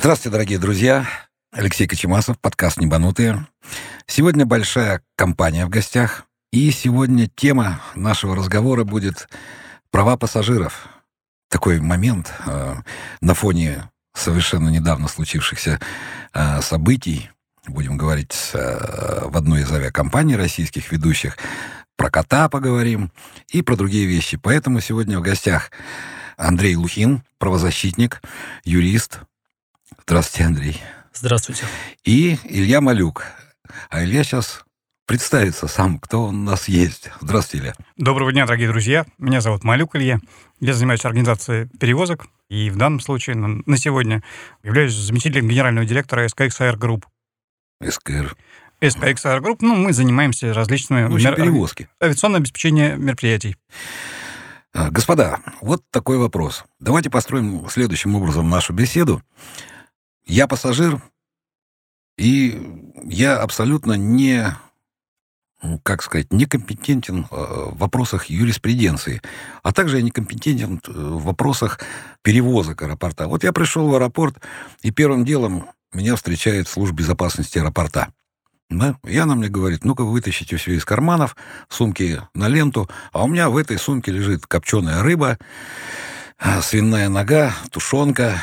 Здравствуйте, дорогие друзья. Алексей Кочемасов, подкаст «Небанутые». Сегодня большая компания в гостях. И сегодня тема нашего разговора будет права пассажиров. Такой момент э, на фоне совершенно недавно случившихся э, событий. Будем говорить э, в одной из авиакомпаний российских ведущих. Про кота поговорим и про другие вещи. Поэтому сегодня в гостях Андрей Лухин, правозащитник, юрист. Здравствуйте, Андрей. Здравствуйте. И Илья Малюк. А Илья сейчас представится сам, кто у нас есть. Здравствуйте, Илья. Доброго дня, дорогие друзья. Меня зовут Малюк Илья. Я занимаюсь организацией перевозок. И в данном случае на сегодня являюсь заместителем генерального директора SKXR Group. СКР. SKXR Group, ну, мы занимаемся различными... В общем, перевозки. Авиационное обеспечение мероприятий. А, Господа, вот такой вопрос. Давайте построим следующим образом нашу беседу. Я пассажир, и я абсолютно не, как сказать, некомпетентен в вопросах юриспруденции, а также я некомпетентен в вопросах перевозок аэропорта. Вот я пришел в аэропорт, и первым делом меня встречает служба безопасности аэропорта. Да? И она мне говорит, ну-ка вытащите все из карманов, сумки на ленту, а у меня в этой сумке лежит копченая рыба, свиная нога, тушенка,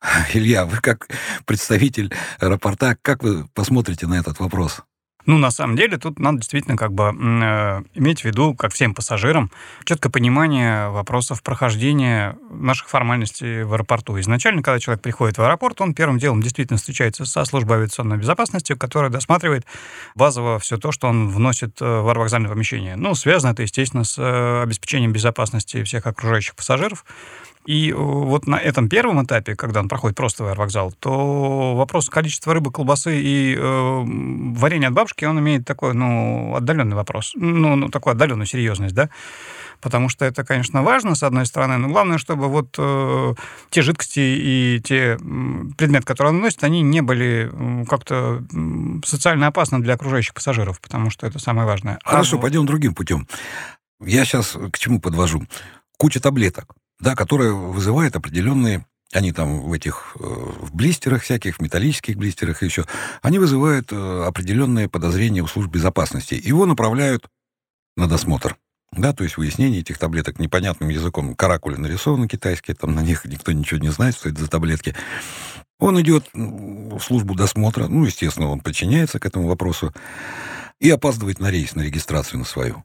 Илья, вы как представитель аэропорта, как вы посмотрите на этот вопрос? Ну, на самом деле, тут надо действительно как бы э, иметь в виду, как всем пассажирам, четкое понимание вопросов прохождения наших формальностей в аэропорту. Изначально, когда человек приходит в аэропорт, он первым делом действительно встречается со службой авиационной безопасности, которая досматривает базово все то, что он вносит э, в аэровокзальное помещение. Ну, связано это, естественно, с э, обеспечением безопасности всех окружающих пассажиров. И э, вот на этом первом этапе, когда он проходит просто в аэровокзал, то вопрос количества рыбы, колбасы и э, варенья от бабушки, он имеет такой, ну, отдаленный вопрос. Ну, ну такую отдаленную серьезность, да потому что это, конечно, важно, с одной стороны, но главное, чтобы вот э, те жидкости и те предметы, которые он носит, они не были как-то социально опасны для окружающих пассажиров, потому что это самое важное. Хорошо, а, пойдем другим путем. Я сейчас к чему подвожу? Куча таблеток да, которая вызывает определенные они там в этих э, в блистерах всяких, в металлических блистерах еще, они вызывают э, определенные подозрения у служб безопасности. Его направляют на досмотр. Да, то есть выяснение этих таблеток непонятным языком. Каракули нарисованы китайские, там на них никто ничего не знает, что это за таблетки. Он идет в службу досмотра, ну, естественно, он подчиняется к этому вопросу и опаздывает на рейс, на регистрацию на свою.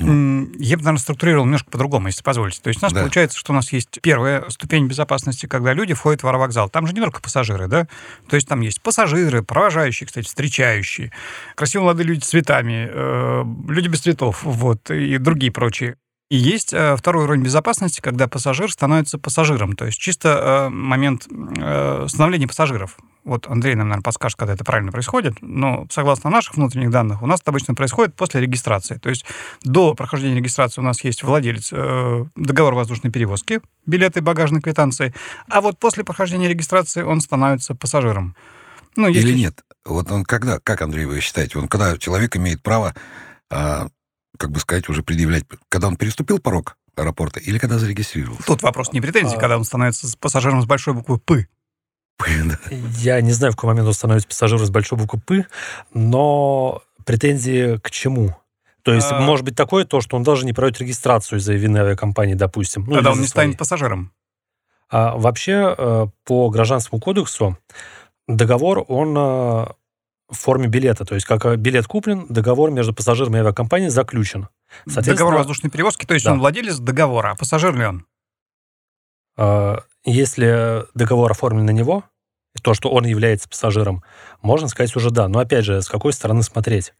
Я бы, наверное, структурировал немножко по-другому, если позволите. То есть у нас да. получается, что у нас есть первая ступень безопасности, когда люди входят в аэровокзал. Там же не только пассажиры, да? То есть там есть пассажиры, провожающие, кстати, встречающие, красивые молодые люди с цветами, э, люди без цветов, вот, и другие прочие. И есть э, второй уровень безопасности, когда пассажир становится пассажиром, то есть чисто э, момент э, становления пассажиров. Вот Андрей нам, наверное, подскажет, когда это правильно происходит, но согласно наших внутренних данных, у нас это обычно происходит после регистрации. То есть до прохождения регистрации у нас есть владелец э, договора воздушной перевозки, билеты, багажной квитанции, а вот после прохождения регистрации он становится пассажиром. Ну, если... Или нет? Вот он когда, как, Андрей, вы считаете, он когда человек имеет право а, как бы сказать, уже предъявлять, когда он переступил порог аэропорта или когда зарегистрировался? Тут вопрос не претензий, а... когда он становится пассажиром с большой буквы «П». Я не знаю, в какой момент он становится пассажиром с большой буквы «П», но претензии к чему? То есть, а... может быть такое то, что он даже не проводит регистрацию из-за вины авиакомпании, допустим. Ну, Тогда он не станет пассажиром. А, вообще, э, по гражданскому кодексу договор, он э, в форме билета. То есть, как э, билет куплен, договор между пассажиром и авиакомпанией заключен. Договор воздушной перевозки, то есть да. он владелец договора, а пассажир ли он? А, если договор оформлен на него, то, что он является пассажиром, можно сказать уже да. Но опять же, с какой стороны смотреть?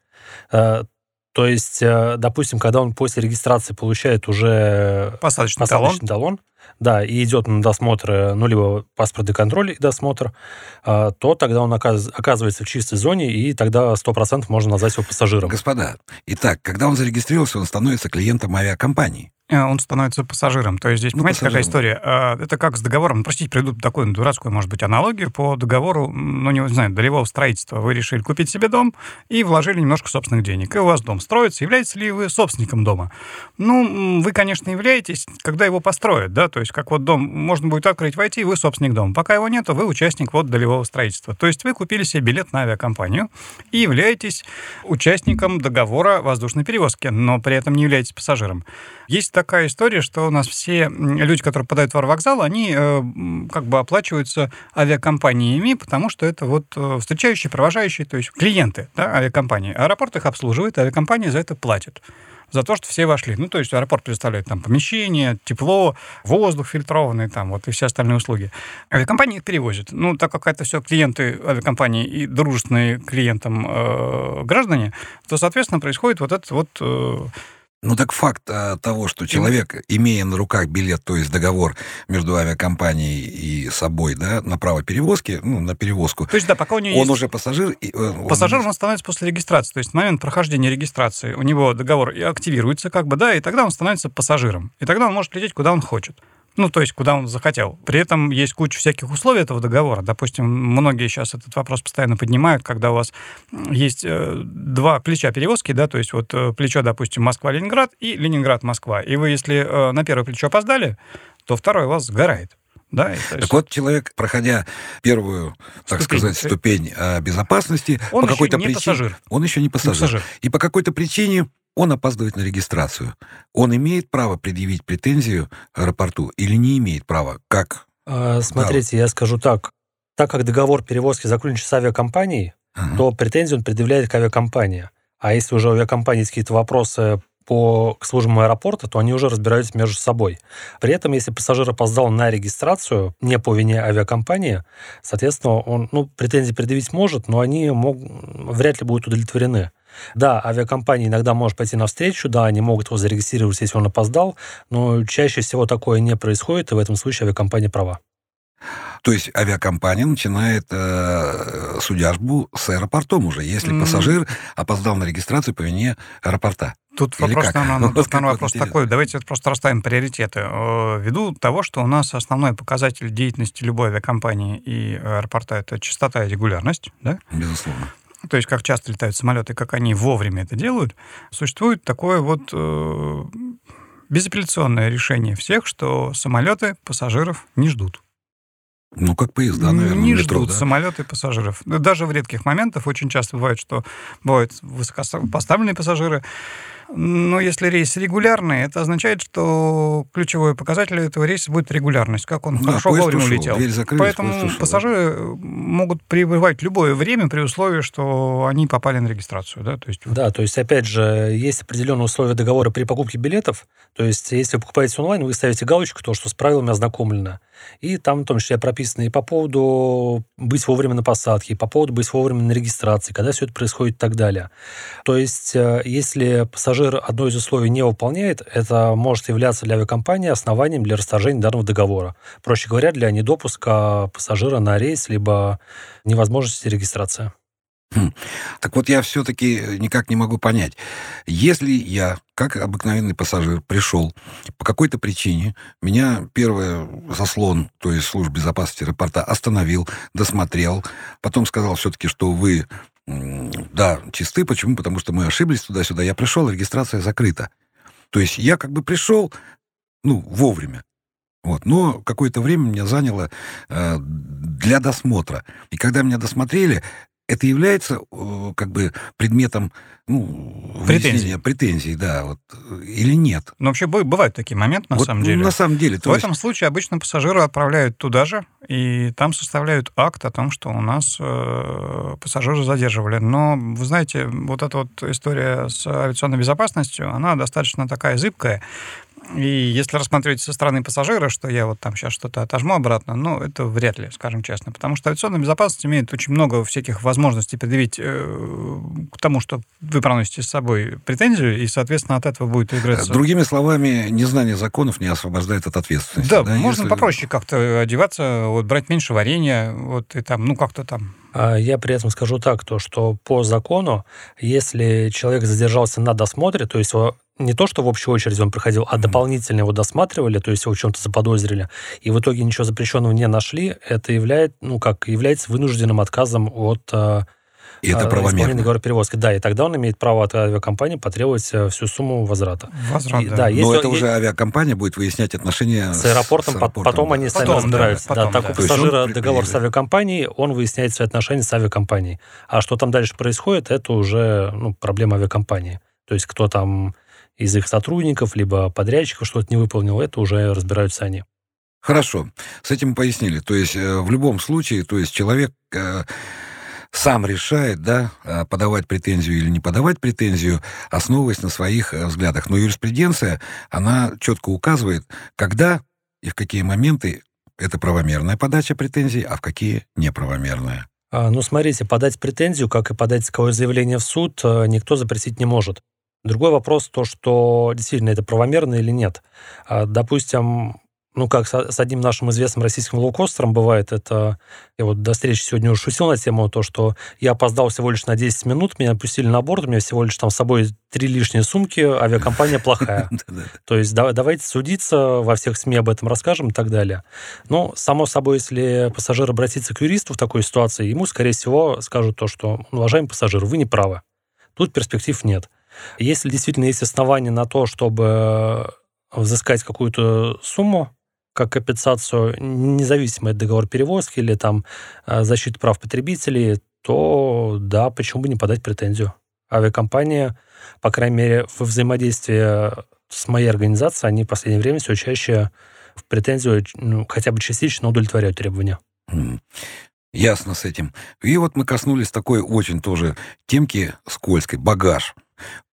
То есть, э, допустим, когда он после регистрации получает уже посадочный, посадочный талон, талон да, и идет на досмотр, э, ну, либо паспортный контроль и досмотр, то тогда он оказывается в чистой зоне, и тогда 100% можно назвать его пассажиром. Господа, итак, когда он зарегистрировался, он становится клиентом авиакомпании. Э, он становится пассажиром. То есть здесь, ну, понимаете, какая история? А, это как с договором, простите, приду такую дурацкую, может быть, аналогию по договору, ну, не знаю, долевого строительства. Вы решили купить себе дом и вложили немножко собственных денег. И у вас дом строится. Являетесь ли вы собственником дома? Ну, вы, конечно, являетесь, когда его построят, да, то есть как вот дом можно будет открыть, войти, вы собственник дома. Пока его нет, вы участник вот долевого строительства. То есть вы купили себе билет на авиакомпанию и являетесь участником договора воздушной перевозки, но при этом не являетесь пассажиром. Есть такая история, что у нас все люди, которые попадают в аэровокзал, они э, как бы оплачиваются авиакомпаниями, потому что это вот э, встречающие, провожающие, то есть клиенты да, авиакомпании. Аэропорт их обслуживает, авиакомпания за это платит за то, что все вошли. Ну, то есть аэропорт предоставляет там помещение, тепло, воздух фильтрованный, там вот и все остальные услуги. Авиакомпании их перевозят. Ну, так как это все клиенты авиакомпании и дружественные клиентам э, граждане, то, соответственно, происходит вот этот вот э, ну так факт а, того, что человек, имея на руках билет, то есть договор между авиакомпанией и собой, да, на право перевозки, ну, на перевозку. То есть, да, пока у него Он есть... уже пассажир. И, э, Пассажиром он становится после регистрации. То есть, в момент прохождения регистрации у него договор активируется, как бы, да, и тогда он становится пассажиром. И тогда он может лететь, куда он хочет. Ну, то есть, куда он захотел. При этом есть куча всяких условий этого договора. Допустим, многие сейчас этот вопрос постоянно поднимают, когда у вас есть э, два плеча перевозки, да, то есть вот э, плечо, допустим, Москва-Ленинград и Ленинград-Москва. И вы, если э, на первое плечо опоздали, то второе у вас сгорает. Да, так есть... вот человек, проходя первую, так ступень. сказать, ступень безопасности, он по какой-то причине, пассажир. он еще не пассажир. не пассажир. И по какой-то причине он опаздывает на регистрацию. Он имеет право предъявить претензию аэропорту или не имеет права? Как? А, смотрите, да. я скажу так. Так как договор перевозки заключен с авиакомпанией, ага. то претензию он предъявляет к авиакомпании. А если уже у авиакомпании есть какие-то вопросы по к службам аэропорта, то они уже разбираются между собой. При этом, если пассажир опоздал на регистрацию не по вине авиакомпании, соответственно, он ну, претензии предъявить может, но они мог, вряд ли будут удовлетворены. Да, авиакомпания иногда может пойти навстречу, да, они могут его зарегистрировать, если он опоздал, но чаще всего такое не происходит, и в этом случае авиакомпания права. То есть авиакомпания начинает э, судяжбу с аэропортом уже, если mm. пассажир опоздал на регистрацию по вине аэропорта. Тут Или вопрос, как? наверное, ну, тут, наверное, вопрос такой. Давайте просто расставим приоритеты. Э, ввиду того, что у нас основной показатель деятельности любой авиакомпании и аэропорта — это частота и регулярность, да? Безусловно то есть как часто летают самолеты, как они вовремя это делают, существует такое вот э, безапелляционное решение всех, что самолеты пассажиров не ждут. Ну, как поезда, наверное, Не метро, ждут да? самолеты пассажиров. Даже в редких моментах очень часто бывает, что бывают высокопоставленные пассажиры, но если рейс регулярный, это означает, что ключевой показатель этого рейса будет регулярность, как он да, хорошо вовремя ушел, улетел. Поэтому пассажиры да. могут прибывать любое время при условии, что они попали на регистрацию. Да? То есть... да, то есть, опять же, есть определенные условия договора при покупке билетов. То есть, если вы покупаете онлайн, вы ставите галочку, то, что с правилами ознакомлено. И там в том числе прописано и по поводу быть вовремя на посадке, и по поводу быть вовремя на регистрации, когда все это происходит и так далее. То есть, э, если пассажир одно из условий не выполняет, это может являться для авиакомпании основанием для расторжения данного договора. Проще говоря, для недопуска пассажира на рейс, либо невозможности регистрации. Так вот, я все-таки никак не могу понять. Если я, как обыкновенный пассажир, пришел по какой-то причине, меня первый заслон, то есть служба безопасности аэропорта, остановил, досмотрел, потом сказал все-таки, что вы, да, чисты. Почему? Потому что мы ошиблись туда-сюда. Я пришел, регистрация закрыта. То есть я как бы пришел, ну, вовремя. Вот. Но какое-то время меня заняло э, для досмотра. И когда меня досмотрели, это является э, как бы предметом ну, претензий. претензий, да, вот, или нет. Ну, вообще бывают такие моменты, на вот, самом деле. На самом деле. В есть... этом случае обычно пассажира отправляют туда же, и там составляют акт о том, что у нас э, пассажиры задерживали. Но, вы знаете, вот эта вот история с авиационной безопасностью, она достаточно такая зыбкая, и если рассматривать со стороны пассажира, что я вот там сейчас что-то отожму обратно, ну, это вряд ли, скажем честно. Потому что авиационная безопасность имеет очень много всяких возможностей предъявить э, к тому, что вы проносите с собой претензию, и, соответственно, от этого будет играться... Другими словами, незнание законов не освобождает от ответственности. Да, да можно если... попроще как-то одеваться, вот брать меньше варенья, вот и там, ну, как-то там а я при этом скажу так, то, что по закону, если человек задержался на досмотре, то есть не то, что в общей очереди он проходил, а дополнительно его досматривали, то есть его в чем-то заподозрили, и в итоге ничего запрещенного не нашли, это является, ну, как, является вынужденным отказом от э, и это правомерно. договора перевозки. Да, и тогда он имеет право от авиакомпании потребовать э, всю сумму возврата. Возврат, И- да. да, Но это он- уже авиакомпания будет выяснять отношения с аэропортом, по- потом да. они сами Потом, да, разбираются. Да, потом, так да. у есть пассажира договор с авиакомпанией, он выясняет свои отношения с авиакомпанией. А что там дальше происходит, это уже ну, проблема авиакомпании. То есть кто там из их сотрудников, либо подрядчиков что-то не выполнил, это уже разбираются они. Хорошо, с этим пояснили. То есть э, в любом случае, то есть человек э, сам решает, да, э, подавать претензию или не подавать претензию, основываясь на своих э, взглядах. Но юриспруденция, она четко указывает, когда и в какие моменты это правомерная подача претензий, а в какие неправомерная. А, Ну, смотрите, подать претензию, как и подать исковое заявление в суд, э, никто запретить не может. Другой вопрос то, что действительно это правомерно или нет. А, Допустим, ну, как с одним нашим известным российским лоукостером бывает, это... Я вот до встречи сегодня уже шутил на тему то, что я опоздал всего лишь на 10 минут, меня опустили на борт, у меня всего лишь там с собой три лишние сумки, авиакомпания плохая. То есть да- давайте судиться, во всех СМИ об этом расскажем и так далее. Но, само собой, если пассажир обратится к юристу в такой ситуации, ему, скорее всего, скажут то, что, уважаемый пассажир, вы не правы. Тут перспектив нет. Если действительно есть основания на то, чтобы взыскать какую-то сумму, как компенсацию, независимо от договора перевозки или там э, защиты прав потребителей, то да, почему бы не подать претензию? Авиакомпания, по крайней мере, во взаимодействии с моей организацией, они в последнее время все чаще в претензию ну, хотя бы частично удовлетворяют требования. Ясно с этим. И вот мы коснулись такой очень тоже темки скользкой. Багаж.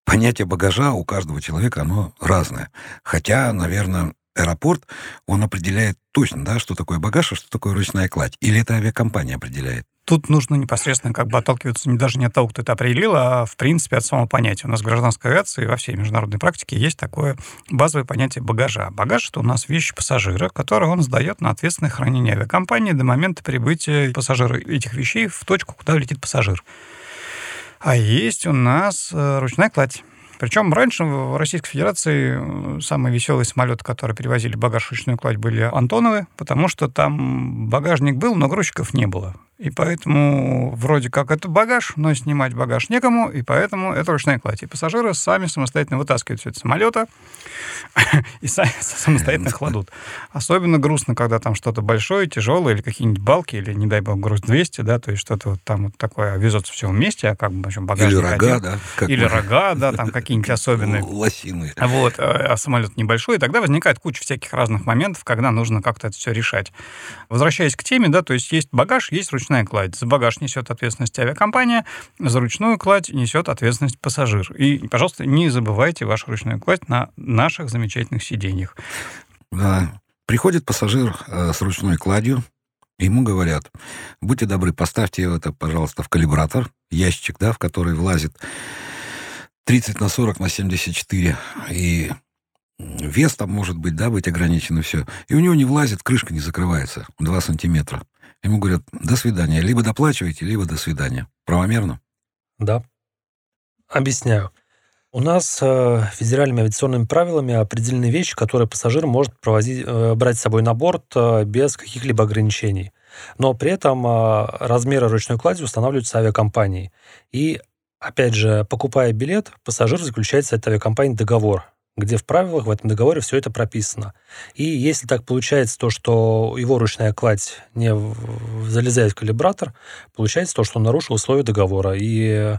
Понятие багажа у каждого человека, оно разное. Хотя, наверное, аэропорт, он определяет точно, да, что такое багаж, а что такое ручная кладь. Или это авиакомпания определяет. Тут нужно непосредственно как бы отталкиваться не даже не от того, кто это определил, а в принципе от самого понятия. У нас в гражданской авиации во всей международной практике есть такое базовое понятие багажа. Багаж — это у нас вещи пассажира, которые он сдает на ответственное хранение авиакомпании до момента прибытия пассажира этих вещей в точку, куда летит пассажир. А есть у нас э, ручная кладь. Причем раньше в Российской Федерации э, самые веселые самолеты, которые перевозили багаж ручную кладь, были Антоновы, потому что там багажник был, но грузчиков не было. И поэтому вроде как это багаж, но снимать багаж некому, и поэтому это ручная кладь. И пассажиры сами самостоятельно вытаскивают все это самолета и сами самостоятельно кладут. Особенно грустно, когда там что-то большое, тяжелое, или какие-нибудь балки, или, не дай бог, груз 200, да, то есть что-то вот там вот такое везется все вместе, а как бы в общем, багажник Или рога, один. да. как Или мы- рога, да, там какие-нибудь особенные. Лосины. Вот, а самолет небольшой, и тогда возникает куча всяких разных моментов, когда нужно как-то это все решать. Возвращаясь к теме, да, то есть есть багаж, есть ручная кладь. За багаж несет ответственность авиакомпания, за ручную кладь несет ответственность пассажир. И, пожалуйста, не забывайте вашу ручную кладь на наших замечательных сиденьях. Да. Приходит пассажир э, с ручной кладью, ему говорят, будьте добры, поставьте это, пожалуйста, в калибратор, ящик, да, в который влазит 30 на 40 на 74, и вес там может быть, да, быть ограничен, и все. И у него не влазит, крышка не закрывается, 2 сантиметра. Ему говорят, до свидания, либо доплачивайте, либо до свидания. Правомерно? Да. Объясняю. У нас э, федеральными авиационными правилами определены вещи, которые пассажир может провозить, э, брать с собой на борт э, без каких-либо ограничений. Но при этом э, размеры ручной клади устанавливаются авиакомпанией. И, опять же, покупая билет, пассажир заключает с этой авиакомпанией договор, где в правилах в этом договоре все это прописано. И если так получается то, что его ручная кладь не залезает в калибратор, получается то, что он нарушил условия договора. И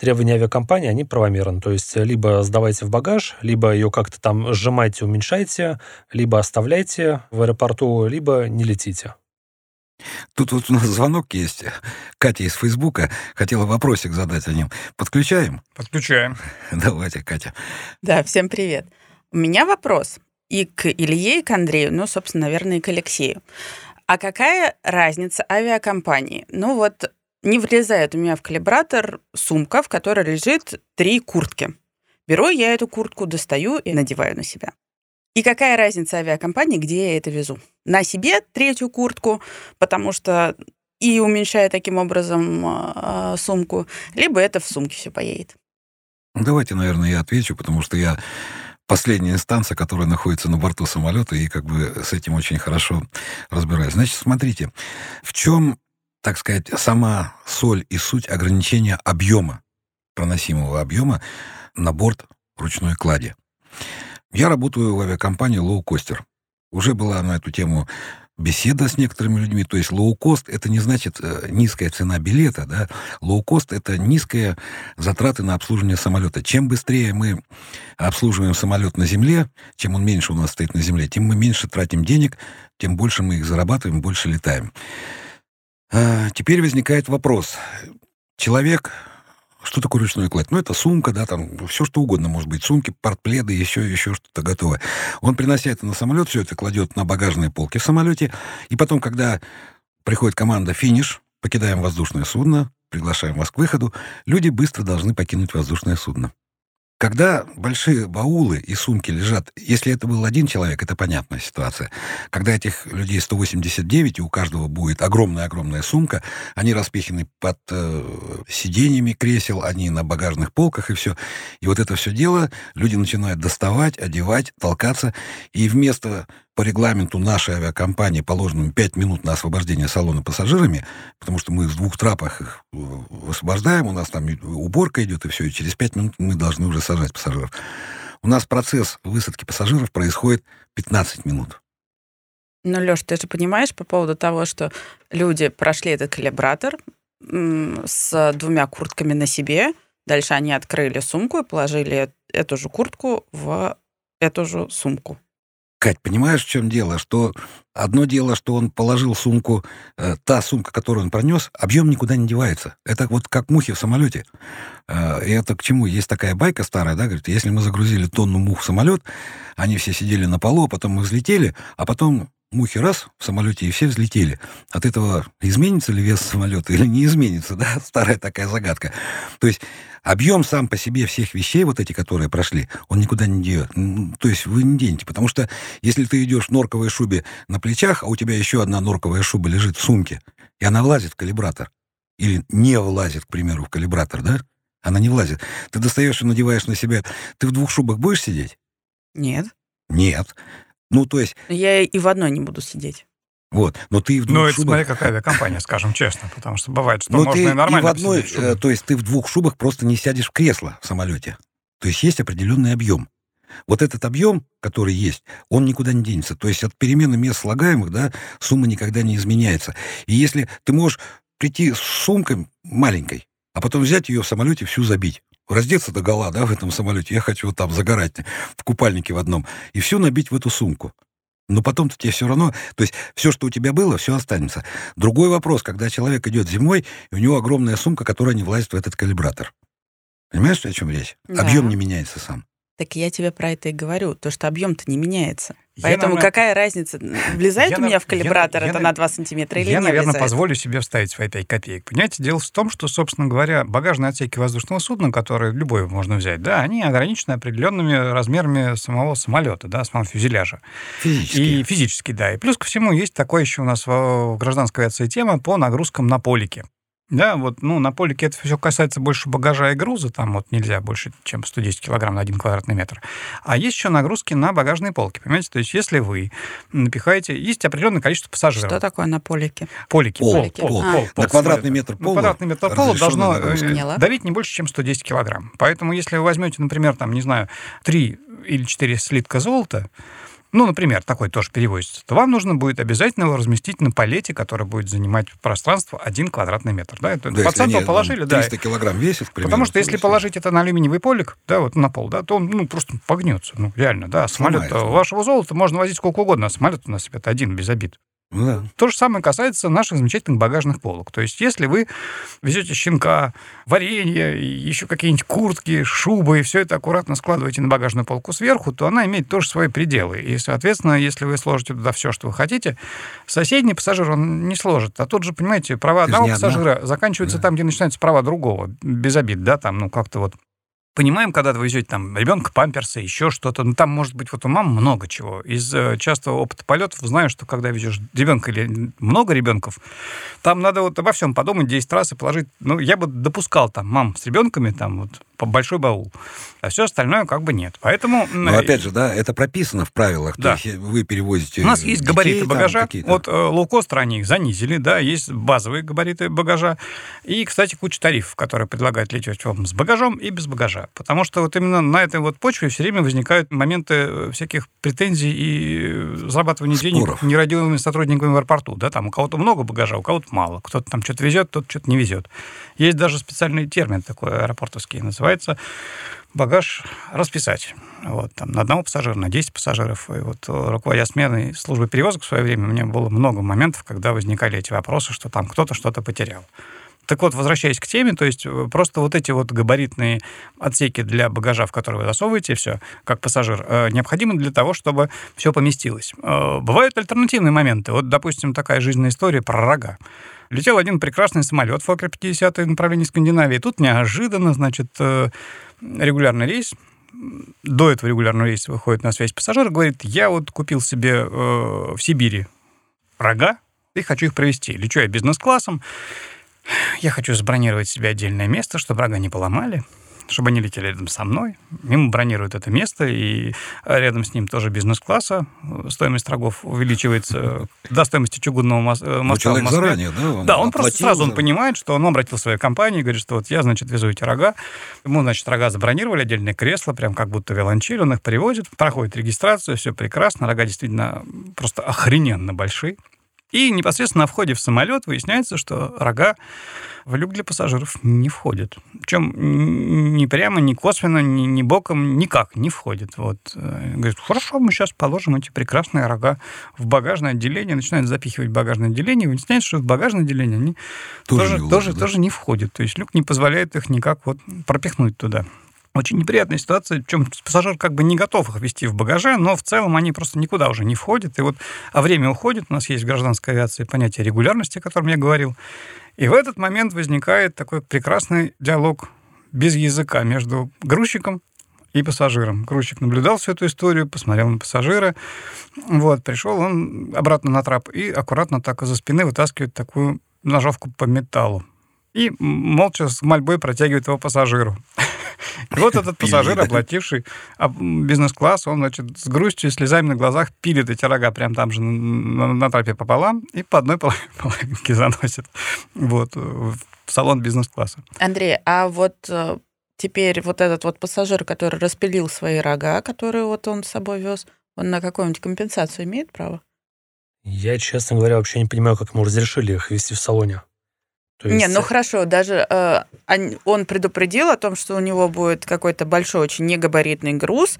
требования авиакомпании, они правомерны. То есть либо сдавайте в багаж, либо ее как-то там сжимайте, уменьшайте, либо оставляйте в аэропорту, либо не летите. Тут вот у нас звонок есть. Катя из Фейсбука хотела вопросик задать о нем. Подключаем? Подключаем. Давайте, Катя. Да, всем привет. У меня вопрос и к Илье, и к Андрею, ну, собственно, наверное, и к Алексею. А какая разница авиакомпании? Ну вот не влезает у меня в калибратор сумка, в которой лежит три куртки. Беру я эту куртку, достаю и надеваю на себя. И какая разница авиакомпании, где я это везу? На себе третью куртку, потому что и уменьшая таким образом а, сумку, либо это в сумке все поедет. Ну, давайте, наверное, я отвечу, потому что я последняя инстанция, которая находится на борту самолета, и как бы с этим очень хорошо разбираюсь. Значит, смотрите, в чем, так сказать, сама соль и суть ограничения объема, проносимого объема на борт ручной клади. Я работаю в авиакомпании лоукостер. Уже была на эту тему беседа с некоторыми людьми. То есть лоу-кост — это не значит э, низкая цена билета, да. Лоу-кост — это низкие затраты на обслуживание самолета. Чем быстрее мы обслуживаем самолет на земле, чем он меньше у нас стоит на земле, тем мы меньше тратим денег, тем больше мы их зарабатываем, больше летаем. А, теперь возникает вопрос. Человек что такое ручной кладь? Ну, это сумка, да, там все что угодно может быть. Сумки, портпледы, еще, еще что-то готовое. Он, принося это на самолет, все это кладет на багажные полки в самолете. И потом, когда приходит команда «финиш», покидаем воздушное судно, приглашаем вас к выходу, люди быстро должны покинуть воздушное судно. Когда большие баулы и сумки лежат, если это был один человек, это понятная ситуация. Когда этих людей 189, и у каждого будет огромная-огромная сумка, они распиханы под э, сиденьями кресел, они на багажных полках и все. И вот это все дело люди начинают доставать, одевать, толкаться, и вместо по регламенту нашей авиакомпании положенным 5 минут на освобождение салона пассажирами, потому что мы в двух трапах их э, освобождаем, у нас там уборка идет и все, и через 5 минут мы должны уже сажать пассажиров. У нас процесс высадки пассажиров происходит 15 минут. Ну, Леш, ты же понимаешь по поводу того, что люди прошли этот калибратор с двумя куртками на себе, дальше они открыли сумку и положили эту же куртку в эту же сумку. Кать, понимаешь, в чем дело? Что одно дело, что он положил сумку, э, та сумка, которую он пронес, объем никуда не девается. Это вот как мухи в самолете. Э, и это к чему? Есть такая байка старая, да, говорит, если мы загрузили тонну мух в самолет, они все сидели на полу, а потом мы взлетели, а потом мухи раз в самолете, и все взлетели. От этого изменится ли вес самолета или не изменится, да? Старая такая загадка. То есть объем сам по себе всех вещей, вот эти, которые прошли, он никуда не идет. То есть вы не денете. Потому что если ты идешь в норковой шубе на плечах, а у тебя еще одна норковая шуба лежит в сумке, и она влазит в калибратор, или не влазит, к примеру, в калибратор, да? Она не влазит. Ты достаешь и надеваешь на себя. Ты в двух шубах будешь сидеть? Нет. Нет. Ну, то есть... Я и в одной не буду сидеть. Вот, но ты в двух Ну, это шубах... смотря какая авиакомпания, скажем честно, потому что бывает, что но можно ты и нормально и в одной, в э, то есть ты в двух шубах просто не сядешь в кресло в самолете. То есть есть определенный объем. Вот этот объем, который есть, он никуда не денется. То есть от перемены мест слагаемых, да, сумма никогда не изменяется. И если ты можешь прийти с сумкой маленькой, а потом взять ее в самолете всю забить, раздеться до гола, да, в этом самолете, я хочу вот там загорать в купальнике в одном, и все набить в эту сумку. Но потом-то тебе все равно, то есть все, что у тебя было, все останется. Другой вопрос, когда человек идет зимой, и у него огромная сумка, которая не влазит в этот калибратор. Понимаешь, о чем речь? Да. Объем не меняется сам. Так я тебе про это и говорю, то, что объем-то не меняется. Я, Поэтому наверное, какая разница, влезает я у меня в калибратор я- это я на на- 2 сантиметра или Я, не наверное, влезает? позволю себе вставить свои 5 копеек. Понимаете, дело в том, что, собственно говоря, багажные отсеки воздушного судна, которые любой можно взять, да, они ограничены определенными размерами самого самолета, да, самого фюзеляжа. Физически. И физически, да. И плюс ко всему есть такое еще у нас в в гражданской авиации тема по нагрузкам на полике. Да, вот, ну, на полике это все касается больше багажа и груза, там вот нельзя больше, чем 110 килограмм на один квадратный метр. А есть еще нагрузки на багажные полки, понимаете? То есть если вы напихаете, есть определенное количество пассажиров. Что такое на полике? Полики. Пол, пол, пол. пол, А. пол, На пол квадратный самолета. метр На пола квадратный метр пола должно э, нагрузка. Давить не больше, чем 110 килограмм. Поэтому если вы возьмете, например, там, не знаю, 3 или 4 слитка золота, ну, например, такой тоже перевозится, то вам нужно будет обязательно его разместить на палете, который будет занимать пространство 1 квадратный метр. Да, это Да, по если они, центру там, положили, да. 300 килограмм весит, примеру, Потому что то если положить это на алюминиевый полик, да, вот на пол, да, то он ну, просто погнется. Ну, реально, да. Самолет Сломается. вашего золота можно возить сколько угодно, а самолет у нас это один, без обид. Да. То же самое касается наших замечательных багажных полок. То есть, если вы везете щенка, варенье, еще какие-нибудь куртки, шубы, и все это аккуратно складываете на багажную полку сверху, то она имеет тоже свои пределы. И, соответственно, если вы сложите туда все, что вы хотите, соседний пассажир он не сложит. А тут же, понимаете, права Ты одного не одна. пассажира заканчиваются Да. там, где начинаются права другого. Без обид, да, там, ну, как-то вот Понимаем, когда вы везете там ребенка, памперсы, еще что-то. Ну, там может быть вот у мам много чего. Из э, частого опыта полетов знаю, что когда везешь ребенка или много ребенков, там надо вот обо всем подумать 10 раз и положить. Ну, я бы допускал там мам с ребенками, там вот большой баул. А все остальное как бы нет. Поэтому... Но опять же, да, это прописано в правилах. Да. То есть вы перевозите У нас есть детей, габариты там багажа. какие-то. Вот э, лоукостер они их занизили, да, есть базовые габариты багажа. И, кстати, куча тарифов, которые предлагают лететь вам с багажом и без багажа. Потому что вот именно на этой вот почве все время возникают моменты э, всяких претензий и э, зарабатывания Споров. денег нерадивыми сотрудниками в аэропорту. Да, там у кого-то много багажа, у кого-то мало. Кто-то там что-то везет, кто-то что-то не везет. Есть даже специальный термин такой аэропортовский, называется багаж расписать. Вот, там, на одного пассажира, на 10 пассажиров. И вот э, руководя сменой службы перевозок в свое время, у меня было много моментов, когда возникали эти вопросы, что там кто-то что-то потерял. Так вот, возвращаясь к теме, то есть э, просто вот эти вот габаритные отсеки для багажа, в которые вы засовываете все, как пассажир, э, необходимы для того, чтобы все поместилось. Бывают альтернативные моменты. Вот, допустим, такая жизненная история про рога. Летел один прекрасный самолет Фокер 50 направлении Скандинавии. Тут неожиданно, значит, э, регулярный рейс. До этого регулярного рейса выходит на связь пассажир, говорит, я вот купил себе э, в Сибири рога и хочу их провести. Лечу я бизнес-классом, я хочу забронировать себе отдельное место, чтобы рога не поломали, чтобы они летели рядом со мной. Ему бронируют это место, и рядом с ним тоже бизнес-класса. Стоимость рогов увеличивается до стоимости чугунного э, Ну, моста в человек Москве. заранее, да? Он Да, он просто сразу он понимает, что он обратил в свою компанию и говорит, что вот я, значит, везу эти рога. Ему, значит, рога забронировали, отдельное кресло, прям как будто виолончель, он их привозит, проходит регистрацию, все прекрасно, рога действительно просто охрененно большие. И непосредственно на входе в самолет выясняется, что рога в люк для пассажиров не входят. Причем ни прямо, ни косвенно, ни, ни боком никак не входит. Вот. э, Говорит, хорошо, мы сейчас положим эти прекрасные рога в багажное отделение, начинают запихивать багажное отделение, выясняется, что в багажное отделение они Тоже тоже, не тоже, да? тоже не входят. То есть люк не позволяет их никак вот пропихнуть туда. Очень неприятная ситуация, причем пассажир как бы не готов их вести в багаже, но в целом они просто никуда уже не входят. И вот, а время уходит, у нас есть в гражданской авиации понятие регулярности, о котором я говорил. И в этот момент возникает такой прекрасный диалог без языка между грузчиком и пассажиром. Грузчик наблюдал всю эту историю, посмотрел на пассажира, вот, пришел он обратно на трап и аккуратно так из-за спины вытаскивает такую ножовку по металлу. И молча с мольбой протягивает его пассажиру. И вот этот пассажир, оплативший а, бизнес-класс, он, значит, с грустью и слезами на глазах пилит эти рога прямо там же на, на трапе пополам и по одной поло- половинке заносит вот, в салон бизнес-класса. Андрей, а вот э, теперь вот этот вот пассажир, который распилил свои рога, которые вот он с собой вез, он на какую-нибудь компенсацию имеет право? Я, честно говоря, вообще не понимаю, как ему разрешили их вести в салоне. То Не, есть, ну хорошо, даже э, он- предупредил о том, что у него будет какой-то большой, очень негабаритный груз,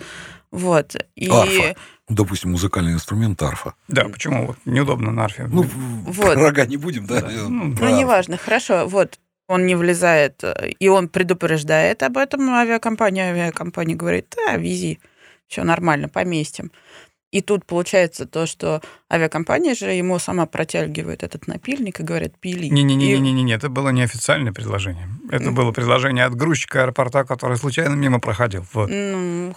вот, и Арфа. Допустим, музыкальный инструмент арфа. Да, почему? Вот неудобно на арфе. Ну, Вот. рога не будем, да? Да. э, Ну, Ну, арфу. неважно, хорошо, вот, он не влезает, э, и он предупреждает об этом авиакомпания, авиакомпания говорит, да, вези, все нормально, поместим. И тут получается то, что авиакомпания же ему сама протягивает этот напильник и говорит, пили. И- Не-не-не-не-не, это было неофициальное предложение. Это было предложение от грузчика аэропорта, который случайно мимо проходил. Вот. Ну,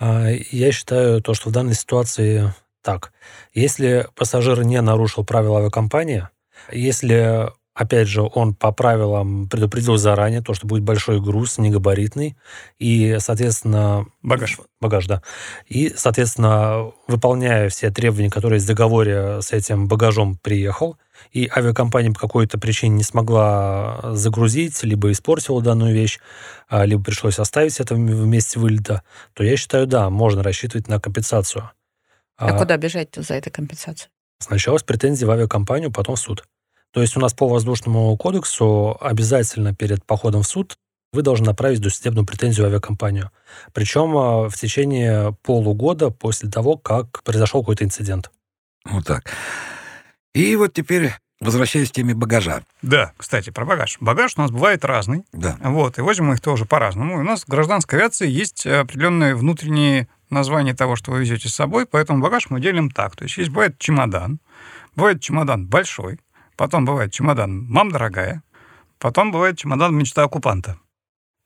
А, Я считаю то, что в данной ситуации так. Если пассажир не нарушил правила авиакомпании, если, опять же, он по правилам предупредил заранее, то, что будет большой груз, негабаритный, и, соответственно... Багаж. Багаж, да. И, соответственно, выполняя все требования, которые есть в договоре с этим багажом приехал, и авиакомпания по какой-то причине не смогла загрузить, либо испортила данную вещь, а, либо пришлось оставить это в месте вылета, то я считаю, да, можно рассчитывать на компенсацию. а А, куда бежать-то за этой компенсацией? Сначала с претензией в авиакомпанию, потом в суд. То есть у нас по воздушному кодексу обязательно перед походом в суд вы должны направить досудебную претензию в авиакомпанию. Причем а, в течение полугода после того, как произошел какой-то инцидент. Вот так. И вот теперь, возвращаясь к теме багажа. Да, кстати, про багаж. Багаж у нас бывает разный. Да. Вот, и возим мы их тоже по-разному. У нас в гражданской авиации есть определенные внутренние названия того, что вы везете с собой, поэтому багаж мы делим так. То есть есть бывает чемодан, бывает чемодан большой, потом бывает чемодан «мам дорогая», потом бывает чемодан «мечта оккупанта».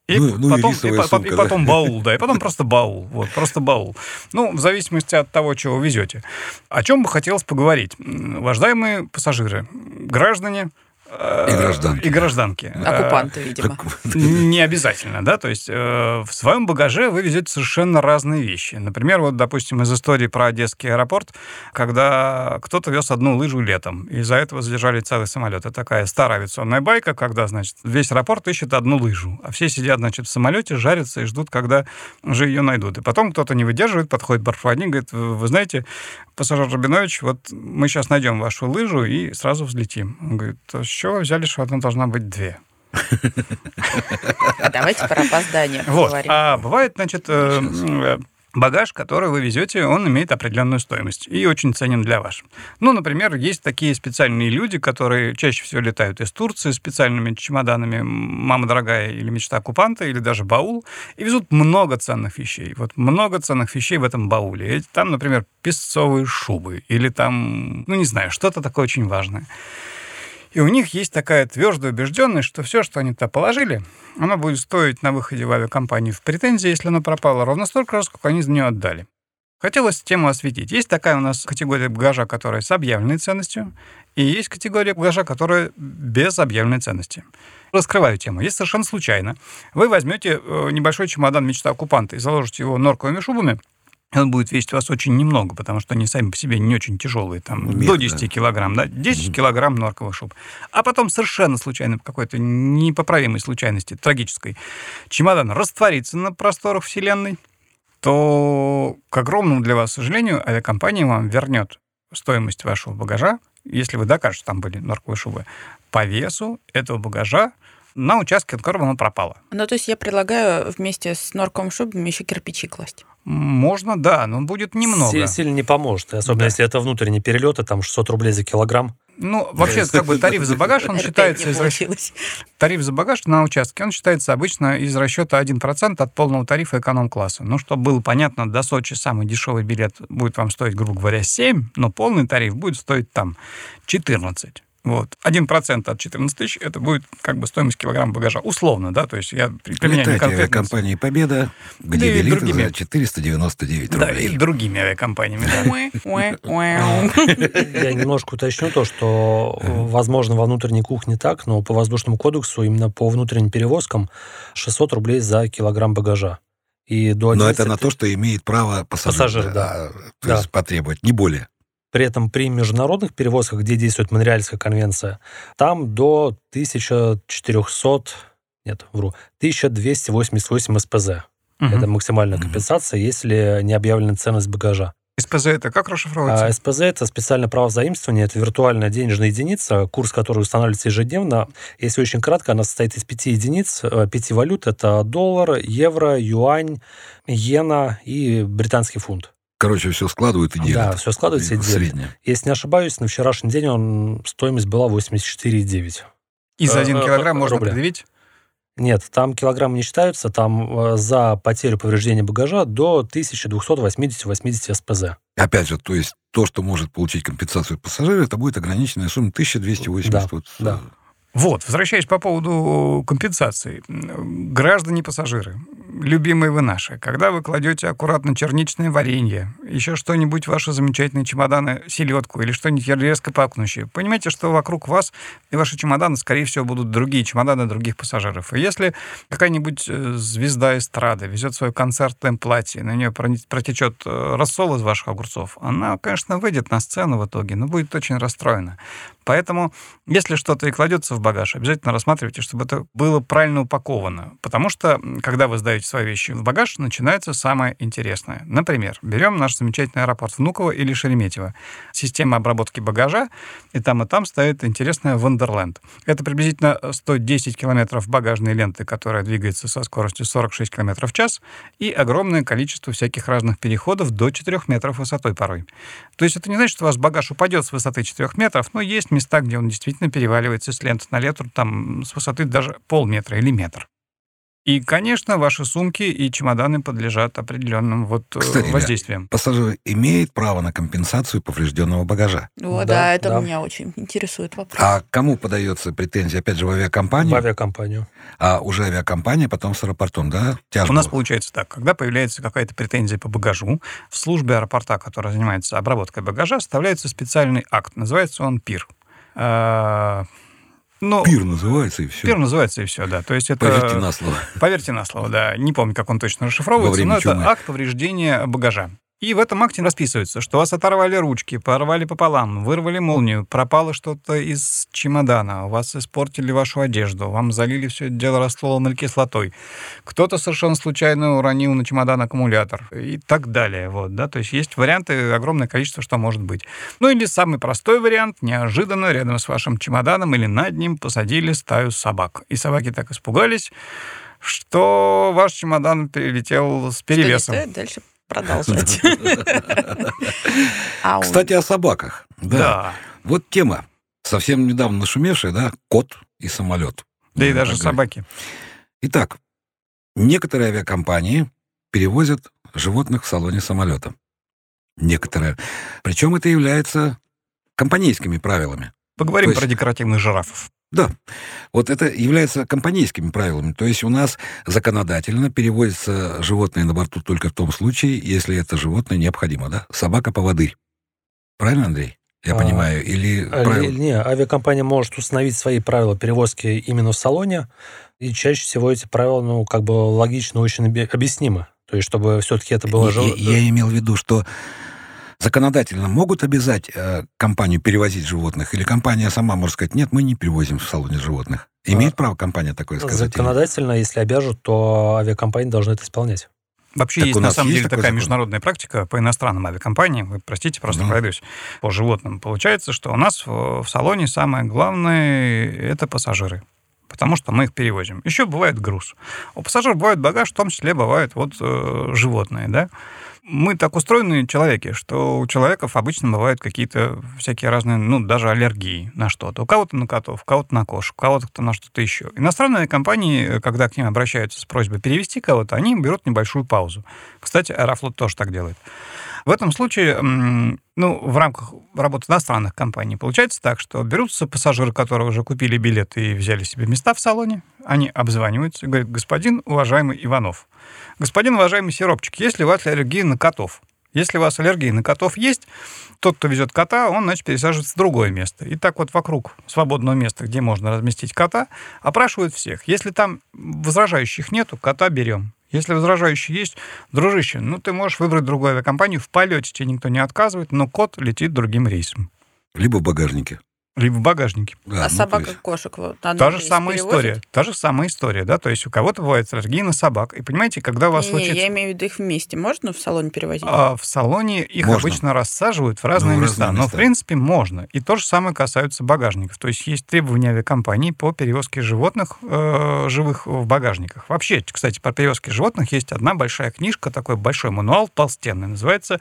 И, Ну- ну и потом, по- по- сумка, и потом баул, да, и потом просто баул, вот, просто баул. Ну, в зависимости от того, чего вы везете. О чем бы хотелось поговорить. Уважаемые пассажиры, граждане, И гражданки. И гражданки. Оккупанты, видимо. Не обязательно, да, то есть в своем багаже вы везете совершенно разные вещи. Например, вот, допустим, из истории про Одесский аэропорт, когда кто-то вез одну лыжу летом, и из-за этого задержали целый самолет. Это такая старая авиационная байка, когда, значит, весь аэропорт ищет одну лыжу, а все сидят, значит, в самолете, жарятся и ждут, когда уже ее найдут. И потом кто-то не выдерживает, подходит бортпроводник, говорит, вы знаете, пассажир Рабинович, вот мы сейчас найдем вашу лыжу и сразу взлетим. Он говорит, с чего вы взяли, что одна должна быть две? Давайте про опоздание вот. А бывает, значит, э, багаж, который вы везете, он имеет определенную стоимость и очень ценен для вас. Ну, например, есть такие специальные люди, которые чаще всего летают из Турции специальными чемоданами «Мама дорогая» или «Мечта оккупанта» или даже «Баул» и везут много ценных вещей. Вот много ценных вещей в этом бауле. И там, например, песцовые шубы или там, ну, не знаю, что-то такое очень важное. И у них есть такая твердая убежденность, что все, что они туда положили, оно будет стоить на выходе в авиакомпанию в претензии, если оно пропало, ровно столько раз, сколько они за нее отдали. Хотелось тему осветить. Есть такая у нас категория багажа, которая с объявленной ценностью, и есть категория багажа, которая без объявленной ценности. Раскрываю тему. Если совершенно случайно вы возьмете э, небольшой чемодан мечта оккупанта и заложите его норковыми шубами, он будет весить у вас очень немного, потому что они сами по себе не очень тяжелые, там, Мех, до 10 да. килограмм, да, 10 mm-hmm. килограмм норковых шуб. А потом совершенно случайно, по какой-то непоправимой случайности, трагической, чемодан растворится на просторах Вселенной, то, к огромному для вас сожалению, авиакомпания вам вернет стоимость вашего багажа, если вы докажете, что там были норковые шубы, по весу этого багажа на участке, от которого оно пропало. Ну, то есть я предлагаю вместе с норковым шубами еще кирпичи класть. Можно, да, но будет немного. Сильно не поможет, особенно да. если это внутренние перелеты, там 600 рублей за килограмм. Ну, вообще, как бы тариф за багаж, он считается из расчета... Тариф за багаж на участке, он считается обычно из расчета 1% от полного тарифа эконом-класса. Ну, чтобы было понятно, до Сочи самый дешевый билет будет вам стоить, грубо говоря, 7, но полный тариф будет стоить там 14. Вот. 1% от 14 тысяч – это будет как бы стоимость килограмма багажа. Условно, да, то есть я применяю Летайте конкретно... авиакомпании «Победа», где да билеты другими... за 499 рублей. Да, и другими авиакомпаниями. Я немножко уточню то, что, возможно, во внутренней кухне так, но по воздушному кодексу именно по внутренним перевозкам 600 рублей за килограмм багажа. И до 11... Но это на то, что имеет право пассажир, пассажир да. А, то да. есть потребовать, не более. При этом при международных перевозках, где действует Монреальская конвенция, там до 1400, нет, вру, 1288 СПЗ. Угу. Это максимальная компенсация, если не объявлена ценность багажа. СПЗ это как расшифровывается? А, СПЗ это специальное право заимствования, это виртуальная денежная единица, курс которой устанавливается ежедневно. Если очень кратко, она состоит из пяти единиц, э, пяти валют. Это доллар, евро, юань, иена и британский фунт. Короче, все складывают и делят. Да, все складывается и делят. Среднее. Если не ошибаюсь, на вчерашний день он, стоимость была 84,9. И за один э, килограмм можно рубля. предъявить? Нет, там килограммы не считаются, там э, за потерю повреждения багажа до 1280-80 СПЗ. Опять же, то есть то, что может получить компенсацию пассажира, это будет ограниченная сумма 1280. Да, вот, да. Вот, возвращаясь по поводу компенсации. Граждане-пассажиры, любимые вы наши, когда вы кладете аккуратно черничное варенье, еще что-нибудь, ваши замечательные чемоданы, селедку или что-нибудь резко пахнущее, понимаете, что вокруг вас и ваши чемоданы, скорее всего, будут другие чемоданы других пассажиров. И если какая-нибудь э, звезда эстрады везет свое концертное платье, на нее протечет э, рассол из ваших огурцов, она, конечно, выйдет на сцену в итоге, но будет очень расстроена. Поэтому, если что-то и кладется в багаж, обязательно рассматривайте, чтобы это было правильно упаковано. Потому что, когда вы сдаете свои вещи в багаж, начинается самое интересное. Например, берем наш замечательный аэропорт Внуково или Шереметьево. Система обработки багажа, и там и там стоит интересная Вандерленд. Это приблизительно 110 километров багажной ленты, которая двигается со скоростью 46 километров в час, и огромное количество всяких разных переходов до 4 метров высотой порой. То есть это не значит, что у вас багаж упадет с высоты 4 метров, но есть места, где он действительно переваливается с ленты на ленту, там с высоты даже полметра или метр. И, конечно, ваши сумки и чемоданы подлежат определенным вот э, Кстати, воздействиям. Пассажир имеет право на компенсацию поврежденного багажа? О, да, да это да. меня очень интересует вопрос. А кому подается претензия? Опять же, в авиакомпанию? В авиакомпанию. А уже авиакомпания потом с аэропортом, да? Тяжбу. У нас получается так. Когда появляется какая-то претензия по багажу, в службе аэропорта, которая занимается обработкой багажа, составляется специальный акт. Называется он ПИР. А, Ну, Пир называется, и все. Пир называется и все, да. То есть это... Поверьте на слово. Поверьте на слово, да. Не помню, как он точно расшифровывается, но это чумы. акт повреждения багажа. И в этом акте расписывается, что вас оторвали ручки, порвали пополам, вырвали молнию, пропало что-то из чемодана, у вас испортили вашу одежду, вам залили все это дело растволом кислотой, кто-то совершенно случайно уронил на чемодан аккумулятор и так далее. Вот, да? То есть есть варианты, огромное количество, что может быть. Ну или самый простой вариант, неожиданно рядом с вашим чемоданом или над ним посадили стаю собак. И собаки так испугались, что ваш чемодан перелетел с Что не перевесом. стоит дальше продолжать. Кстати, о собаках. Да. Вот тема, совсем недавно нашумевшая, да, кот и самолет. Да и даже собаки. Итак, некоторые авиакомпании перевозят животных в салоне самолета. Некоторые. Причем это является компанейскими правилами. Поговорим есть- про декоративных жирафов. Да, вот это является компанейскими правилами. То есть у нас законодательно перевозятся животные на борту только в том случае, если это животное необходимо, да? Собака-поводырь. Правильно, Андрей? Я А, понимаю. Или А, правило- ли- Не, авиакомпания может установить свои правила перевозки именно в салоне, и чаще всего эти правила, ну, как бы логично очень объяснимы. То есть, чтобы все-таки это было... Я- я имел в виду, что законодательно могут обязать э, компанию перевозить животных, или компания сама может сказать, нет, мы не перевозим в салоне животных. Имеет А, право компания такое сказать? или нет? Законодательно, если обяжут, то авиакомпании должны это исполнять. Вообще Так есть на самом есть деле такой такая закон? международная практика по иностранным авиакомпаниям. Вы простите, просто Ну. пройдусь по животным. Получается, что у нас в, в салоне самое главное это пассажиры. Потому что мы их перевозим. Еще бывает груз. У пассажиров бывает багаж, в том числе бывают вот э, животные, да. Мы так устроены человеки, что у человеков обычно бывают какие-то всякие разные, ну, даже аллергии на что-то. У кого-то на котов, у кого-то на кошек, у кого-то на что-то еще. Иностранные компании, когда к ним обращаются с просьбой перевести кого-то, они берут небольшую паузу. Кстати, Аэрофлот тоже так делает. В этом случае, ну, в рамках работы иностранных компаний получается так, что берутся пассажиры, которые уже купили билет и взяли себе места в салоне, они обзваниваются и говорят, господин уважаемый Иванов, господин уважаемый Сиропчик, есть ли у вас аллергия на котов? Если у вас аллергия на котов есть, тот, кто везет кота, он, значит, пересаживается в другое место. И так вот вокруг свободного места, где можно разместить кота, опрашивают всех. Если там возражающих нету, кота берем. Если возражающий есть, дружище, ну ты можешь выбрать другую авиакомпанию, в полете тебе никто не отказывает, но кот летит другим рейсом. Либо в багажнике. Либо в багажнике. Да, А ну, собак есть- и кошек вот Та же самая перевозят? история. Та же самая история, да, то есть у кого-то бывает аллергия на собак. И понимаете, когда у вас Не, случится... я имею в виду их вместе. Можно в салоне перевозить? А в салоне их Можно. обычно рассаживают в разные Ну, в места. разные Но, в места. принципе, можно. И то же самое касается багажников. То есть есть требования авиакомпании по перевозке животных э, живых в багажниках. Вообще, кстати, по перевозке животных есть одна большая книжка, такой большой мануал толстенный. Называется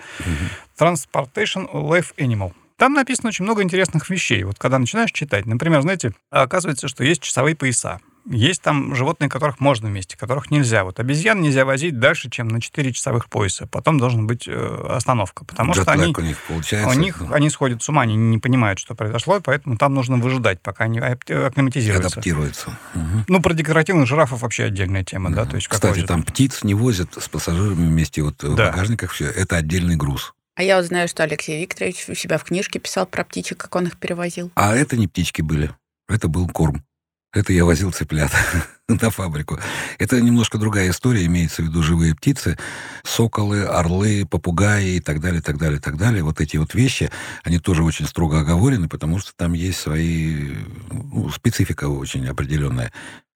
Transportation Life Animal. Там написано очень много интересных вещей. Вот когда начинаешь читать, например, знаете, оказывается, что есть часовые пояса. Есть там животные, которых можно вместе, которых нельзя. Вот обезьян нельзя возить дальше, чем на 4 часовых пояса. Потом должна быть э, остановка, потому что Джетлаг они, у них получается. у них, ну, они сходят с ума, они не понимают, что произошло, и поэтому там нужно выжидать, пока они акклиматизируются. адаптируются. Мгм. Ну, про декоративных жирафов вообще отдельная тема, да, то есть Кстати, там птиц не возят с пассажирами вместе вот в Да. багажниках все. Это отдельный груз. А я вот знаю, что Алексей Викторович у себя в книжке писал про птичек, как он их перевозил. А это не птички были. Это был корм. Это я возил цыплят на фабрику. Это немножко другая история, имеется в виду живые птицы, соколы, орлы, попугаи и так далее, так далее, так далее. Вот эти вот вещи, они тоже очень строго оговорены, потому что там есть свои, ну, специфика очень определенная.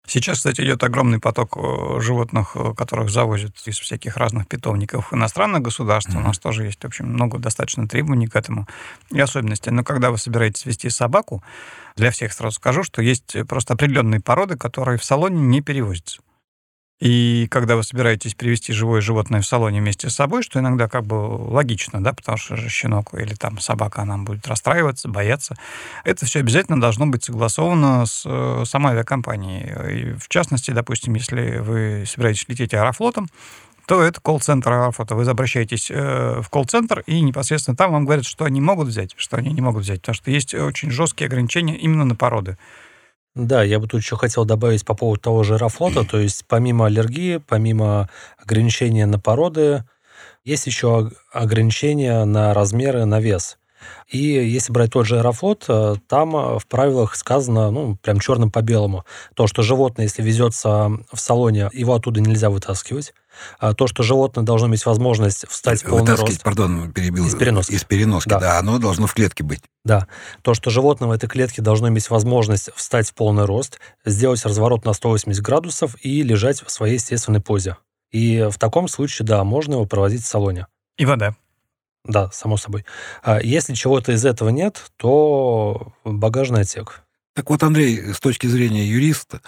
Сейчас, кстати, идет огромный поток э, животных, э, которых завозят из всяких разных питомников иностранных государств. У Мгм. нас тоже есть, в общем, много достаточно требований к этому и особенностей. Но когда вы собираетесь вести собаку, для всех сразу скажу, что есть просто определенные породы, которые в салоне не перевозятся. И когда вы собираетесь привести живое животное в салоне вместе с собой, что иногда как бы логично, да, потому что же щенок или там собака, она будет расстраиваться, бояться, это все обязательно должно быть согласовано с э, самой авиакомпанией. И в частности, допустим, если вы собираетесь лететь аэрофлотом, то это колл-центр аэрофлота. Вы обращаетесь э, в колл-центр, и непосредственно там вам говорят, что они могут взять, что они не могут взять, потому что есть очень жесткие ограничения именно на породы. Да, я бы тут еще хотел добавить по поводу того же аэрофлота, то есть помимо аллергии, помимо ограничения на породы, есть еще ог- ограничения на размеры, на вес. И если брать тот же Аэрофлот, э, там э, в правилах сказано, ну, прям черным по белому, то, что животное, если везется в салоне, его оттуда нельзя вытаскивать. А то, что животное должно иметь возможность встать в полный рост. пардон, перебил. Из переноски. Из переноски, да. да. Оно должно в клетке быть. Да. То, что животное в этой клетке должно иметь возможность встать в полный рост, сделать разворот на 180 градусов и лежать в своей естественной позе. И в таком случае, да, можно его проводить в салоне. И вода. Да, само собой. А если чего-то из этого нет, то багажный отсек. Так вот, Андрей, с точки зрения юриста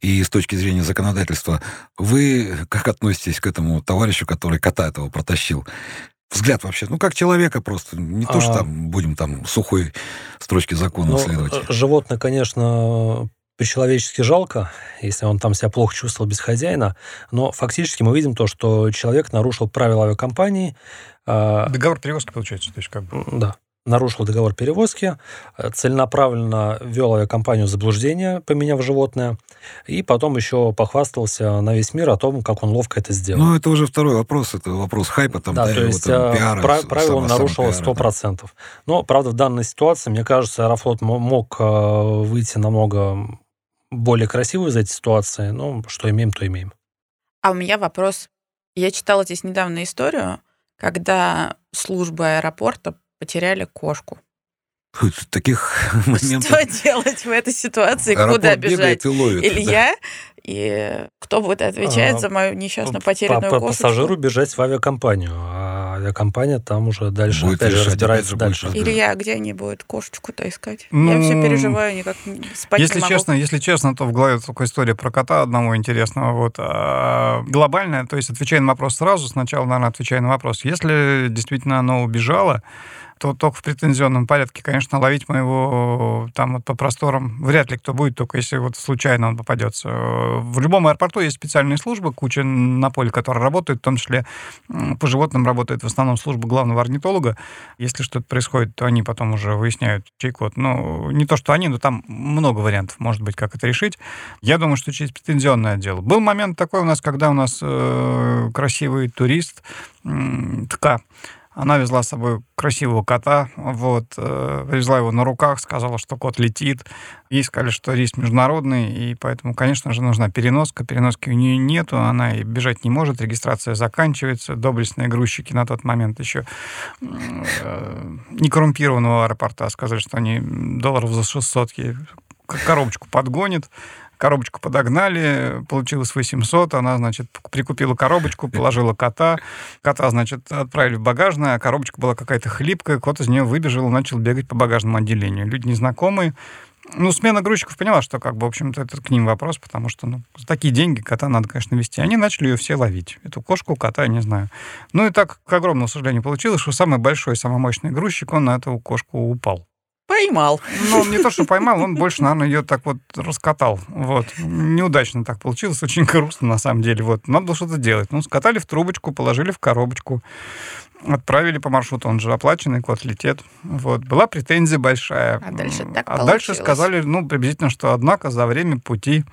и с точки зрения законодательства, вы как относитесь к этому товарищу, который кота этого протащил? Взгляд вообще, ну, как человека просто, не то, что а. там будем там сухой строчки закона ну, следовать. Э, животное, конечно, по-человечески жалко, если он там себя плохо чувствовал без хозяина, но фактически мы видим то, что человек нарушил правила авиакомпании. А, договор перевозки, получается, то есть как бы. Да нарушил договор перевозки, э, целенаправленно вел авиакомпанию в заблуждение, поменяв животное, и потом еще похвастался на весь мир о том, как он ловко это сделал. Ну, это уже второй вопрос, это вопрос хайпа, там, да, да то есть вот, э, пиара, прав, правило он нарушил 100%. Да. Но, правда, в данной ситуации, мне кажется, Аэрофлот мог э, выйти намного более красиво из этой ситуации, ну, что имеем, то имеем. А у меня вопрос. Я читала здесь недавно историю, когда служба аэропорта потеряли кошку. Таких моментов... Что делать в этой ситуации? Аэропорт Куда бежать? И ловит, Илья? Да. И кто будет отвечать а, за мою несчастно потерянную по, по Пассажиру бежать в авиакомпанию, а авиакомпания там уже дальше будет опять решать, же разбирается опять дальше. Будет Илья, где они будут кошечку-то искать? Ну, Я все переживаю, никак спать если не могу. Честно, если честно, то в голове только история про кота одного интересного. Вот. А глобальная, то есть отвечая на вопрос сразу, сначала, наверное, отвечая на вопрос. Если действительно оно убежало, то только в претензионном порядке, конечно, ловить моего там вот по просторам вряд ли кто будет, только если вот случайно он попадется. В любом аэропорту есть специальные службы, куча на поле, которые работают, в том числе по животным работает в основном служба главного орнитолога. Если что-то происходит, то они потом уже выясняют, чей код. Ну, не то, что они, но там много вариантов, может быть, как это решить. Я думаю, что через претензионное отдел. Был момент такой у нас, когда у нас э, красивый турист, э, ТК, она везла с собой красивого кота, вот, э, везла его на руках, сказала, что кот летит. Ей сказали, что рейс международный, и поэтому, конечно же, нужна переноска. Переноски у нее нету, она и бежать не может, регистрация заканчивается. Доблестные грузчики на тот момент еще э, не коррумпированного аэропорта сказали, что они долларов за 600 ей коробочку подгонит коробочку подогнали, получилось 800, она, значит, прикупила коробочку, положила кота, кота, значит, отправили в багажное, а коробочка была какая-то хлипкая, кот из нее выбежал и начал бегать по багажному отделению. Люди незнакомые, ну, смена грузчиков поняла, что, как бы, в общем-то, это к ним вопрос, потому что, ну, за такие деньги кота надо, конечно, вести. Они начали ее все ловить. Эту кошку, кота, не знаю. Ну, и так, к огромному сожалению, получилось, что самый большой, самый мощный грузчик, он на эту кошку упал. Поймал. Ну, не то, что поймал, он больше, наверное, ее так вот раскатал. Вот. Неудачно так получилось, очень грустно, на самом деле. Вот. Надо было что-то делать. Ну, скатали в трубочку, положили в коробочку, отправили по маршруту, он же оплаченный, кот летит. Вот. Была претензия большая. А дальше так А получилось. дальше сказали, ну, приблизительно, что, однако, за время пути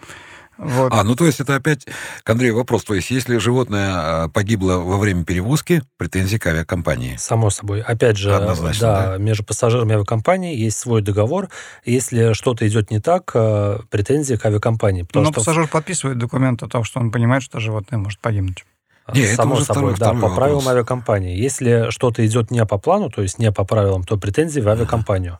вот. А, ну то есть это опять к Андрею вопрос. То есть если животное а, погибло во время перевозки, претензии к авиакомпании? Само собой. Опять же, Однозначно, да, да, между пассажирами и авиакомпанией есть свой договор. Если что-то идет не так, а, претензии к авиакомпании. Но что... пассажир подписывает документ о том, что он понимает, что животное может погибнуть. Нет, Само это собой, второй, да, второй по правилам вопрос. авиакомпании. Если что-то идет не по плану, то есть не по правилам, то претензии в авиакомпанию.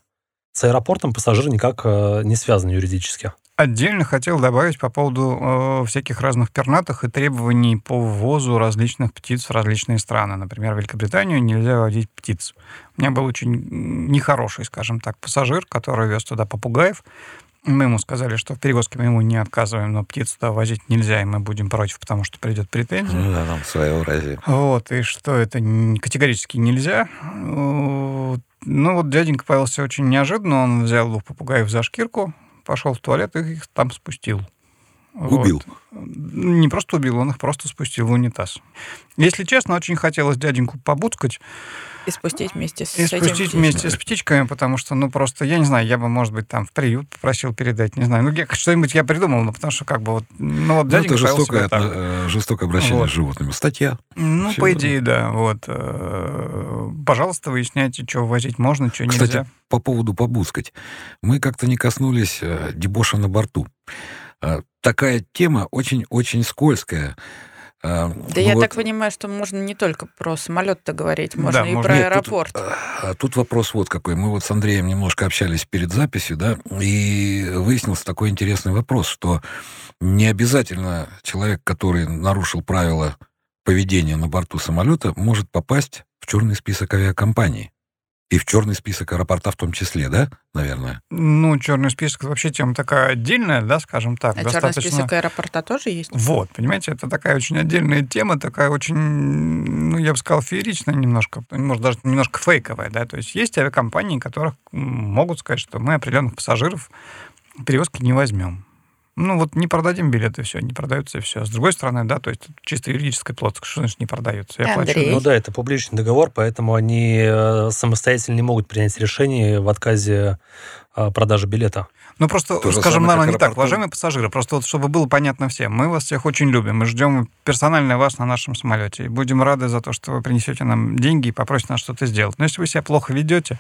С аэропортом пассажир никак э, не связан юридически. Отдельно хотел добавить по поводу э, всяких разных пернатых и требований по ввозу различных птиц в различные страны. Например, в Великобританию нельзя водить птиц. У меня был очень нехороший, скажем так, пассажир, который вез туда попугаев. Мы ему сказали, что в перевозке мы ему не отказываем, но птиц туда возить нельзя, и мы будем против, потому что придет претензия. Ну да, нам своего рази. Вот, и что это категорически нельзя. Ну вот дяденька появился очень неожиданно, он взял двух попугаев за шкирку, пошел в туалет и их там спустил. Убил. Вот. Не просто убил, он их просто спустил в унитаз. Если честно, очень хотелось дяденьку побудкать. И спустить вместе с И этим спустить вместе с птичками, потому что, ну, просто, я не знаю, я бы, может быть, там в приют попросил передать, не знаю. Ну, я- что-нибудь я придумал, ну, потому что, как бы, вот, ну, вот Ну, дяденька это повел жестокое, себя так. отно- э, жестокое обращение Вот. с животными. Статья. Ну, Всё по верно. идее, да. Вот. э, Пожалуйста, выясняйте, что возить можно, что Кстати, нельзя. по поводу побускать. Мы как-то не коснулись э, дебоша на борту. Э, Такая тема очень-очень скользкая. Э, Да ну я вот, так понимаю, что можно не только про самолет-то говорить, можно Да, и можно. про Нет, тут- аэропорт. А Тут вопрос вот какой. Мы вот с Андреем немножко общались перед записью, да, и выяснился такой интересный вопрос, что не обязательно человек, который нарушил правила поведения на борту самолета, может попасть в черный список авиакомпаний. И в черный список аэропорта в том числе, да, наверное? Ну, черный список это вообще тема такая отдельная, да, скажем так. А черный достаточно... список аэропорта тоже есть? Вот, понимаете, это такая очень отдельная тема, такая очень, ну, я бы сказал, фееричная немножко, может, даже немножко фейковая, да, то есть есть авиакомпании, которых могут сказать, что мы определенных пассажиров перевозки не возьмем. Ну, вот не продадим билеты, все, не продаются, и все. С другой стороны, да, то есть чисто юридическая плоскость, что значит не продаются? Я плачу. Андрей. Ну да, это публичный договор, поэтому они э, самостоятельно не могут принять решение в отказе продажи билета. Ну, просто, То же скажем, самое, наверное, не так. аэропорту. Уважаемые пассажиры, просто вот чтобы было понятно всем, мы вас всех очень любим. Мы ждем персонально вас на нашем самолете. И будем рады за то, что вы принесете нам деньги и попросите нас что-то сделать. Но если вы себя плохо ведете,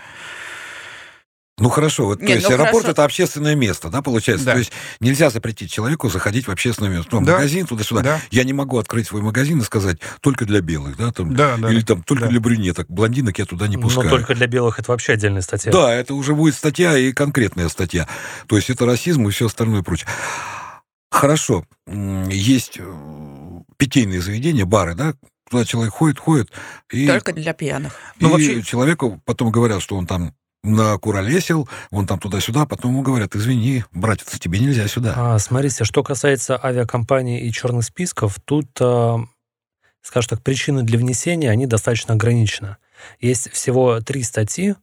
Ну хорошо, вот, то Нет, есть ну, аэропорт хорошо. это общественное место, да, получается? Да. То есть нельзя запретить человеку заходить в общественное место. Ну, Да. магазин туда-сюда. да, Я не могу открыть свой магазин и сказать только для белых, да, там, да, да. или там только да. для брюнеток, блондинок я туда не пускаю. Но только для белых это вообще отдельная статья. Да, это уже будет статья и конкретная статья. То есть это расизм и все остальное прочее. Хорошо, есть э, питейные заведения, бары, да, туда человек ходит, ходит, и, Только для пьяных. и Ну, вообще- человеку потом говорят, что он там накуролесил, он там туда-сюда, потом ему говорят, извини, братец, тебе нельзя сюда. А, смотрите, что касается авиакомпаний и черных списков, тут, э, скажем так, причины для внесения, они достаточно ограничены. Есть всего три статьи.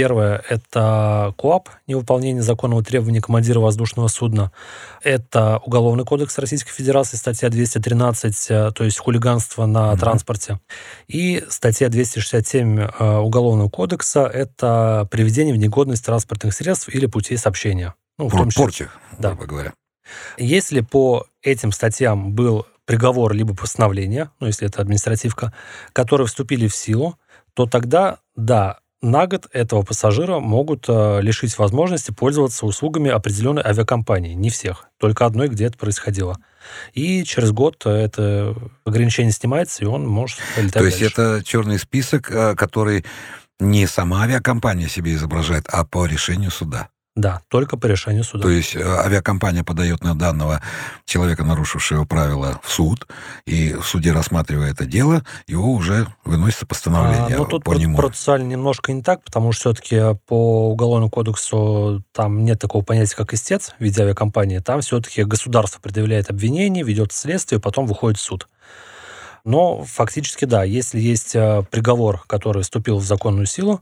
Первое – это КОАП, невыполнение законного требования командира воздушного судна. Это Уголовный кодекс Российской Федерации, статья 213, э, то есть хулиганство на Мгм. транспорте. И статья 267 э, Уголовного кодекса – это приведение в негодность транспортных средств или путей сообщения. Ну, в Пор- том числе Порча, Да. грубо говоря. если по этим статьям был приговор либо постановление, ну, если это административка, которые вступили в силу, то тогда, да, на год этого пассажира могут э, лишить возможности пользоваться услугами определенной авиакомпании. Не всех, только одной, где это происходило. И через год э, это ограничение снимается, и он может летать То есть дальше. это черный список, э, который не сама авиакомпания себе изображает, а по решению суда. Да, только по решению суда. То есть э, авиакомпания подает на данного человека, нарушившего правила, в суд, и в суде, рассматривая это дело, его уже выносится постановление А, ну, тут по нему. процессуально немножко не так, потому что все-таки по Уголовному кодексу там нет такого понятия, как истец в виде авиакомпании. Там все-таки государство предъявляет обвинение, ведет следствие, потом выходит в суд. Но фактически, да, если есть э, приговор, который вступил в законную силу,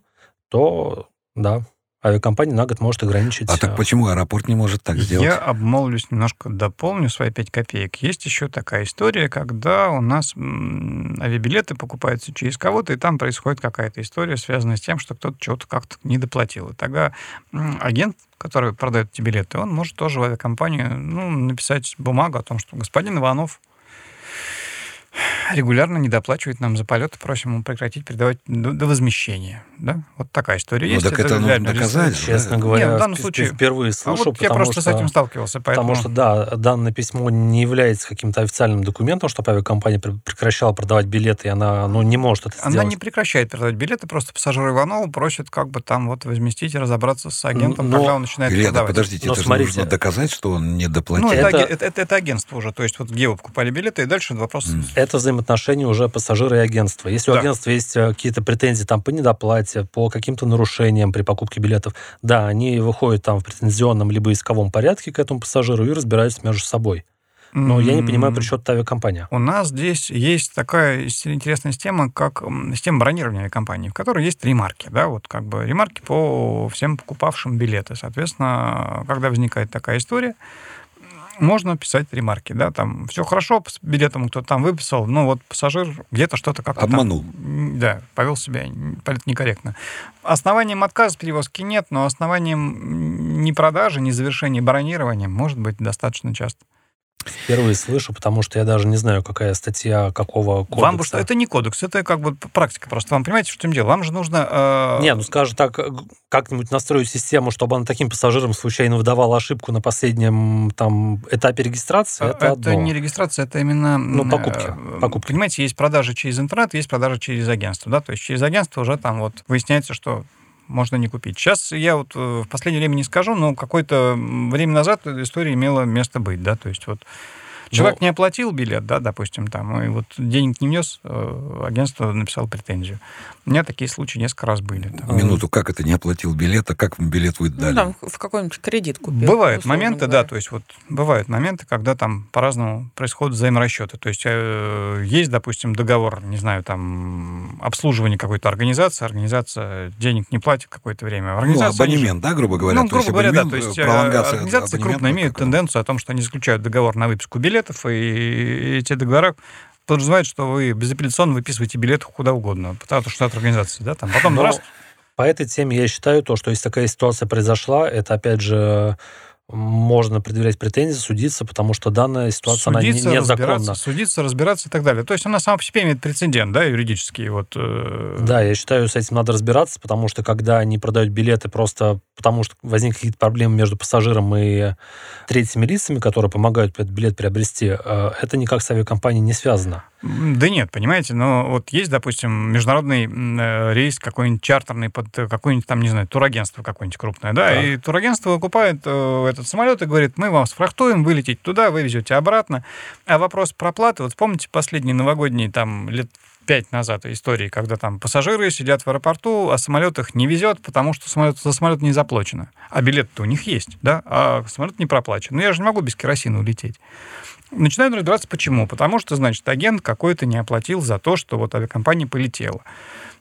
то, да, авиакомпания на год может ограничить... А так э, почему аэропорт не может так сделать? Я обмолвлюсь, немножко дополню свои 5 копеек. Есть еще такая история, когда у нас авиабилеты покупаются через кого-то, и там происходит какая-то история, связанная с тем, что кто-то чего-то как-то не доплатил. И тогда агент, который продает эти билеты, он может тоже в авиакомпанию ну, написать бумагу о том, что господин Иванов регулярно не доплачивает нам за полеты, просим ему прекратить передавать до, до возмещения. Да? Вот такая история Ну, есть. так это нужно доказать. Честно Да. говоря, Нет, в данном случае- впервые А слышу, вот я потому просто что... с этим сталкивался, поэтому... Потому что, да, данное письмо не является каким-то официальным документом, чтобы авиакомпания пр- прекращала продавать билеты, и она ну, не может это Она сделать. не прекращает продавать билеты, просто пассажир Иванова просит как бы там вот возместить и разобраться с агентом, Но- когда он начинает Илья, да продавать. подождите, Но это же смотрите. нужно доказать, что он не доплатил. Ну, это, Это- это, это- это агентство уже. То есть вот где вы покупали билеты, и дальше вопрос... М. Это взаимоотношения уже пассажира и агентства. Если у Да. агентства есть э, какие-то претензии там, по недоплате, по каким-то нарушениям при покупке билетов, да, они выходят там в претензионном либо исковом порядке к этому пассажиру и разбираются между собой. Но я не понимаю, при чем тут авиакомпания. У нас здесь есть такая интересная система, как система бронирования авиакомпании, в которой есть ремарки, да, вот как бы ремарки по всем покупавшим билеты. Соответственно, когда возникает такая история, можно писать ремарки, да, там все хорошо с билетом кто-то там выписал, но вот пассажир где-то что-то как-то Обманул. Там, да, повел себя некорректно. Основанием отказа перевозки нет, но основанием не продажи, не завершения бронирования может быть достаточно часто. Впервые слышу, потому что я даже не знаю, какая статья какого кодекса. Вам что это не кодекс, это как бы практика просто. Вам понимаете, в чем дело? Вам же нужно... Э... Не, ну скажем так, как-нибудь настроить систему, чтобы она таким пассажирам случайно выдавала ошибку на последнем там этапе регистрации. Это, это одно. не регистрация, это именно... Ну, покупки. Э, покупки. Понимаете, есть продажи через интернет, есть продажи через агентство. Да? То есть через агентство уже там вот выясняется, что можно не купить. Сейчас я вот э, в последнее время не скажу, но какое-то время назад история имела место быть, да, то есть вот Человек Но... не оплатил билет, да, допустим, там, и вот денег не внес, э, агентство написало претензию. У меня такие случаи несколько раз были. Там. Минуту, как это не оплатил билет, а как вам билет вы дали? Ну, там в какой-нибудь кредит купил. Бывают моменты, говоря. да, то есть вот бывают моменты, когда там по-разному происходят взаиморасчеты. То есть э, есть, допустим, договор, не знаю, там, обслуживание какой-то организации, организация денег не платит какое-то время. Организация, ну, абонемент, да, грубо говоря? Ну, грубо говоря, да, то есть организации крупно имеют тенденцию о том, что они заключают договор на выписку билета, билетов, и эти договора подразумевают, что вы безапелляционно выписываете билеты куда угодно, потому что от организации, да, там. Потом Но раз... По этой теме я считаю то, что если такая ситуация произошла, это опять же можно предъявлять претензии, судиться, потому что данная ситуация судиться, она незаконна. Судиться, разбираться и так далее. То есть она сама по себе имеет прецедент, да, юридический. Вот, э... Да, я считаю, с этим надо разбираться, потому что когда они продают билеты просто потому, что возникли какие-то проблемы между пассажиром и третьими лицами, которые помогают этот билет приобрести, э, это никак с авиакомпанией не связано. Да нет, понимаете, но вот есть, допустим, международный э, рейс какой-нибудь чартерный под какое-нибудь там, не знаю, турагентство какое-нибудь крупное, да, да. и турагентство выкупает э, этот самолет и говорит, мы вам сфрахтуем, вылететь туда, вывезете обратно. А вопрос проплаты, вот помните последние новогодние там лет пять назад истории, когда там пассажиры сидят в аэропорту, а самолет их не везет, потому что самолет, за самолет не заплачено. А билет-то у них есть, да, а самолет не проплачен. Но я же не могу без керосина улететь. Начинают разбираться, почему. Потому что, значит, агент какой-то не оплатил за то, что вот авиакомпания полетела.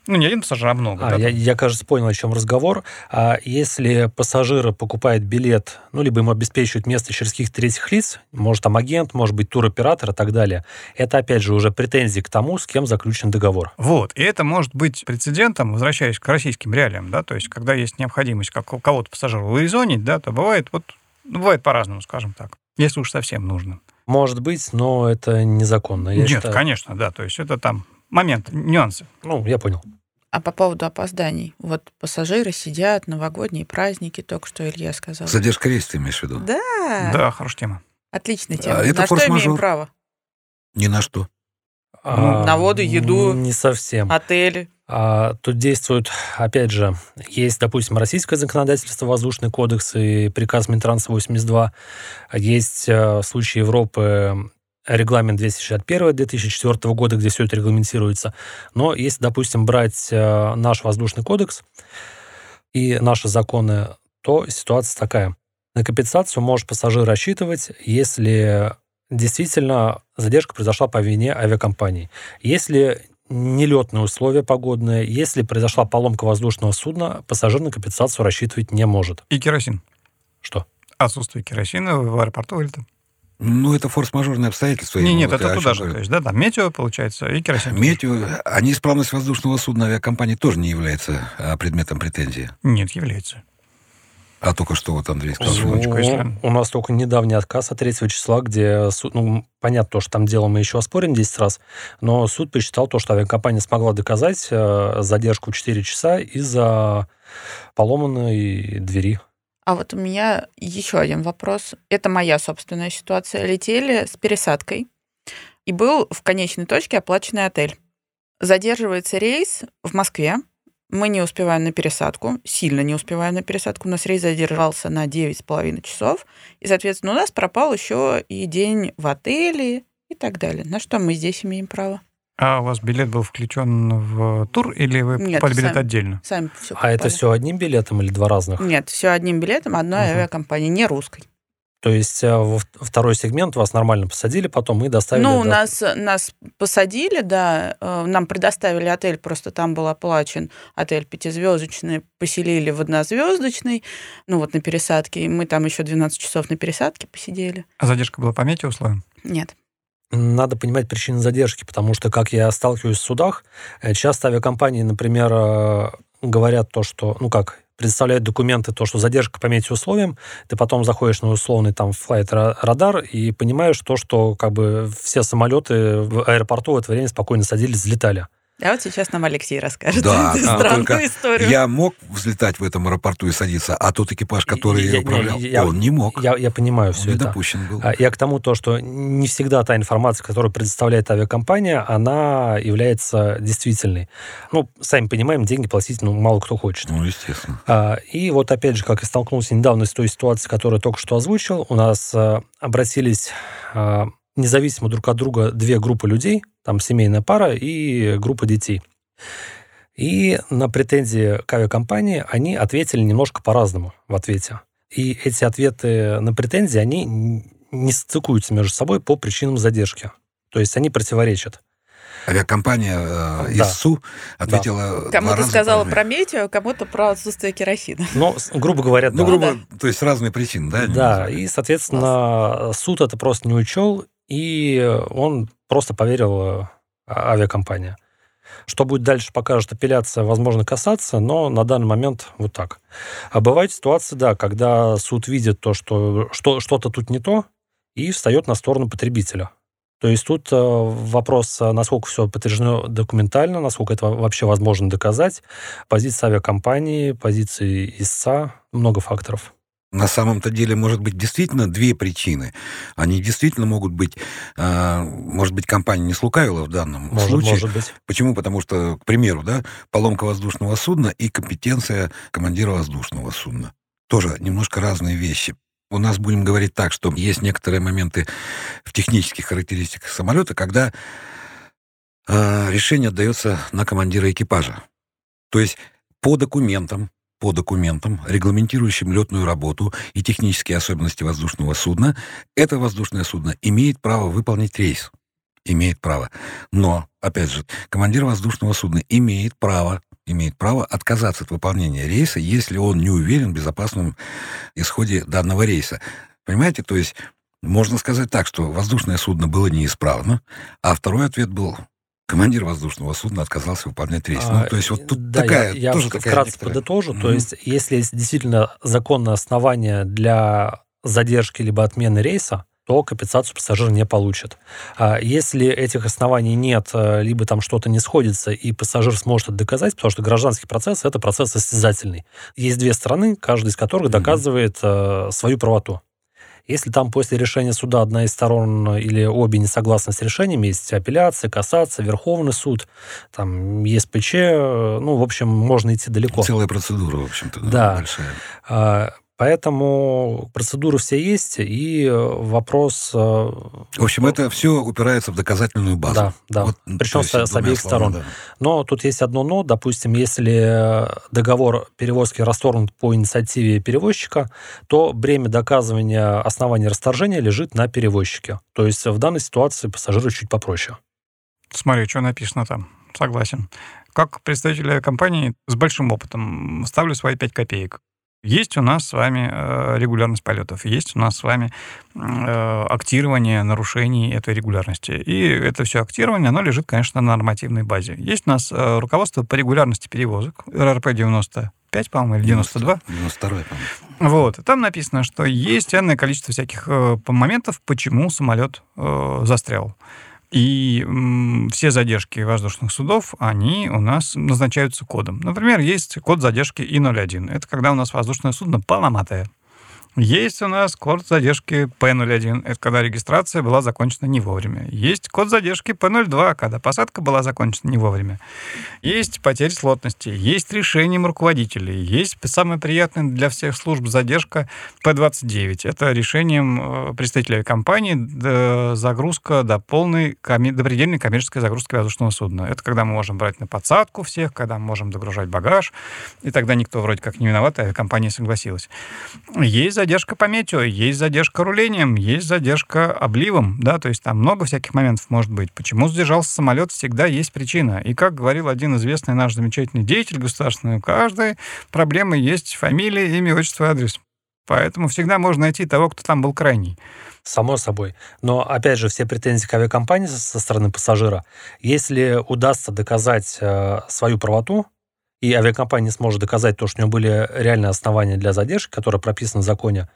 Ну, не один пассажир, а много. А, да, я, я, кажется, понял, о чем разговор. А если пассажир покупает билет, ну, либо ему обеспечивают место через каких-то третьих лиц, может, там агент, может быть, туроператор и так далее, это, опять же, уже претензии к тому, с кем заключен договор. Вот. И это может быть прецедентом, возвращаясь к российским реалиям, да, то есть, когда есть необходимость как у кого-то пассажира вырезонить, да, то бывает вот, ну, бывает по-разному, скажем так, если уж совсем нужно. Может быть, но это незаконно. Я Нет, считаю. конечно, да. То есть это там момент, нюансы. Ну, я понял. А по поводу опозданий. Вот пассажиры сидят, новогодние праздники, только что Илья сказал. Задержка рейса ты имеешь в виду? Да. Да, хорошая тема. Отличная тема. А, это на что имеем право? Ни на что. А, на воду, еду. Не совсем. Отели. А, тут действует, опять же, есть, допустим, российское законодательство, воздушный кодекс и приказ Минтранса 82. Есть а, случаи Европы, регламент 261 2004 года, где все это регламентируется. Но если, допустим, брать а, наш воздушный кодекс и наши законы, то ситуация такая. На компенсацию может пассажир рассчитывать, если действительно задержка произошла по вине авиакомпании. Если нелетные условия погодные. Если произошла поломка воздушного судна, пассажир на компенсацию рассчитывать не может. И керосин. Что? Отсутствие керосина в аэропорту или там. Ну, это форс-мажорные обстоятельства. Не, нет, это туда же. То есть, да, там метео, получается, и керосин. Метео, а неисправность воздушного судна авиакомпании тоже не является а, предметом претензии? Нет, является. А только что вот Андрей сказал. Секундочку, если... У нас только недавний отказ от 3 числа, где суд, ну, понятно, то, что там дело мы еще оспорим 10 раз, но суд посчитал то, что авиакомпания смогла доказать э, задержку 4 часа из-за поломанной двери. А вот у меня еще один вопрос. Это моя собственная ситуация. Летели с пересадкой, и был в конечной точке оплаченный отель. Задерживается рейс в Москве, мы не успеваем на пересадку, сильно не успеваем на пересадку. У нас рейс задержался на 9,5 часов. И, соответственно, у нас пропал еще и день в отеле и так далее. На что мы здесь имеем право? А у вас билет был включен в тур или вы Нет, покупали билет сами, отдельно? Сами все А это все одним билетом или два разных? Нет, все одним билетом одной угу. авиакомпании, не русской. То есть э, во второй сегмент вас нормально посадили потом и доставили... Ну, до... нас, нас посадили, да, э, нам предоставили отель, просто там был оплачен отель пятизвездочный, поселили в однозвездочный, ну вот на пересадке, и мы там еще 12 часов на пересадке посидели. А задержка была по метеоусловиям? Нет. Надо понимать причины задержки, потому что, как я сталкиваюсь в судах, э, часто авиакомпании, например, говорят то, что, ну как, предоставляют документы, то, что задержка по метеоусловиям, ты потом заходишь на условный там флайт-радар и понимаешь то, что как бы все самолеты в аэропорту в это время спокойно садились, взлетали. А вот сейчас нам Алексей расскажет Да, странную только историю. я мог взлетать в этом аэропорту и садиться, а тот экипаж, который Я- управлял, я- он не мог. Я, я понимаю он все не это. допущен был. А Я к тому, то, что не всегда та информация, которую предоставляет авиакомпания, она является действительной. Ну, сами понимаем, деньги платить ну, мало кто хочет. Ну, естественно. А, И вот опять же, как я столкнулся недавно с той ситуацией, которую я только что озвучил, у нас а, обратились а, независимо друг от друга две группы людей, там семейная пара и группа детей. И на претензии к авиакомпании они ответили немножко по-разному в ответе. И эти ответы на претензии, они не стыкуются между собой по причинам задержки. То есть они противоречат. Авиакомпания э, Да. ИСУ ответила два Кому-то сказала про метео, кому-то про отсутствие керосина. С- грубо говоря, Ну, да. грубо, то есть разные причины, да? Да, и, соответственно, суд это просто не учел, и он просто поверил э, а- авиакомпании. Что будет дальше, покажет апелляция, возможно, касаться, но на данный момент вот так. А бывают ситуации, да, когда суд видит то, что, что что-то тут не то, и встает на сторону потребителя. То есть тут э, вопрос, э, насколько все подтверждено документально, насколько это вообще возможно доказать. Позиция авиакомпании, позиции ИСА, много факторов. На самом-то деле, может быть, действительно две причины. Они действительно могут быть... э, может быть, компания не слукавила в данном Может, случае. может быть. Почему? Потому что, к примеру, да, поломка воздушного судна и компетенция командира воздушного судна. Тоже немножко разные вещи. У нас будем говорить так, что есть некоторые моменты в технических характеристиках самолета, когда э, решение отдается на командира экипажа. То есть по документам, по документам, регламентирующим летную работу и технические особенности воздушного судна, это воздушное судно имеет право выполнить рейс. Имеет право. Но, опять же, командир воздушного судна имеет право имеет право отказаться от выполнения рейса, если он не уверен в безопасном исходе данного рейса. Понимаете, то есть можно сказать так, что воздушное судно было неисправно, а второй ответ был командир воздушного судна отказался выполнять рейс. ну, А, то есть вот тут да, такая, я, я тоже вкратце такая некоторая- подытожу. То Мгм. есть, если есть действительно законное основание для задержки либо отмены рейса, то компенсацию пассажир не получит. А если этих оснований нет, э, либо там что-то не сходится, и пассажир сможет это доказать, потому что гражданский процесс — это процесс состязательный. Есть две стороны, каждая из которых доказывает э, свою правоту. Если там после решения суда одна из сторон или обе не согласны с решением, есть апелляция, кассация, Верховный суд, там ЕСПЧ, э, ну, в общем, можно идти далеко. Целая процедура, в общем-то, да, Да. большая. Поэтому процедуры все есть, и э, вопрос... э, В общем, это все упирается в доказательную базу. Да, да. Вот, Причем с- с обеих словами, сторон. Но тут есть одно но. Допустим, если договор перевозки расторгнут по инициативе перевозчика, то бремя доказывания основания расторжения лежит на перевозчике. То есть в данной ситуации пассажиру чуть попроще. Смотри, что написано там. Согласен. Как представитель компании с большим опытом ставлю свои 5 копеек. Есть у нас с вами э, регулярность полетов, есть у нас с вами э, актирование нарушений этой регулярности. И это все актирование, оно лежит, конечно, на нормативной базе. Есть у нас э, руководство по регулярности перевозок, РРП 95, по-моему, или 92. 92 по-моему. Вот. Там написано, что есть энное количество всяких моментов, почему самолет э, застрял. И м, все задержки воздушных судов, они у нас назначаются кодом. Например, есть код задержки И-01. Это когда у нас воздушное судно поломатое. Есть у нас код задержки P01. Это когда регистрация была закончена не вовремя. Есть код задержки P02, когда посадка была закончена не вовремя. Есть потери слотности, есть решением руководителей, есть самое приятное для всех служб задержка P29. Это решением э, представителя компании загрузка до полной, до предельной коммерческой загрузки воздушного судна. Это когда мы можем брать на подсадку всех, когда мы можем догружать багаж, и тогда никто вроде как не виноват, а компания согласилась. Есть задержка по метео, есть задержка рулением, есть задержка обливом, да, то есть там много всяких моментов может быть. Почему задержался самолет, всегда есть причина. И как говорил один известный наш замечательный деятель государственный, у каждой проблемы есть фамилия, имя, отчество, адрес. Поэтому всегда можно найти того, кто там был крайний. Само собой. Но, опять же, все претензии к авиакомпании со стороны пассажира. Если удастся доказать э, свою правоту, и авиакомпания сможет доказать то, что у нее были реальные основания для задержки, которые прописаны в законе,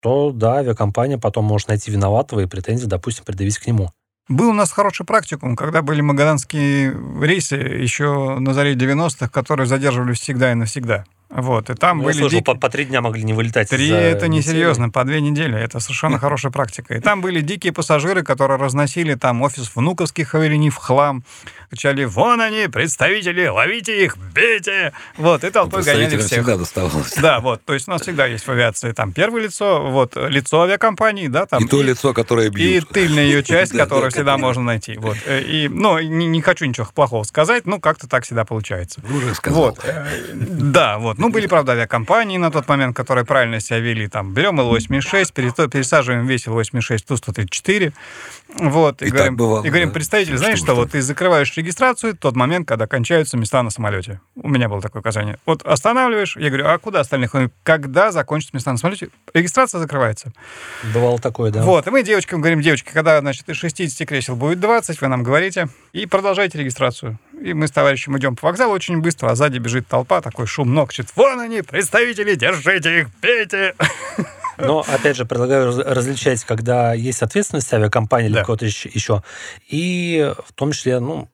то да, авиакомпания потом может найти виноватого и претензии, допустим, предъявить к нему. Был у нас хороший практикум, когда были магаданские рейсы еще на заре 90-х, которые задерживались всегда и навсегда. Вот, и там Ну, были... Я слышал, дик- по, по три дня могли не вылетать. Три это не метели. серьезно, по две недели. Это совершенно хорошая практика. И там были дикие пассажиры, которые разносили там офис внуковских авиалиний в хлам. Кричали, вон они, представители, ловите их, бейте. Вот, и толпой гоняли всех. всегда доставалось. Да, вот, то есть у нас всегда есть в авиации там первое лицо, вот, лицо авиакомпании, да, там. И то лицо, которое И бьют. тыльная ее часть, которую да, всегда можно найти. Вот. Э, И, ну, не, не хочу ничего плохого сказать, ну, как-то так всегда получается. Уже сказал. Вот. э, Да, вот. Ну, были, правда, авиакомпании на тот момент, которые правильно себя вели. Там, берем Ил-86, перето- пересаживаем весь Ил-86 в Ту-134. Вот. И, И так говорим, бывало, и говорим, да. представитель, знаешь Что что, вот ты закрываешь регистрацию в тот момент, когда кончаются места на самолете. У меня было такое указание. Вот останавливаешь, я говорю, а куда остальных? Он говорит, Когда закончатся места на самолете? Регистрация закрывается. Бывало такое, да. Вот, и мы девочкам говорим, девочки, когда, значит, из 60 кресел будет 20, вы нам говорите, и продолжайте регистрацию. И мы с товарищем идем по вокзалу очень быстро, а сзади бежит толпа, такой шум ног, кричит, вон они, представители, держите их, бейте. Но, опять же, предлагаю раз- различать, когда есть ответственность авиакомпании или Да. кого-то еще, еще, и в том числе, ну,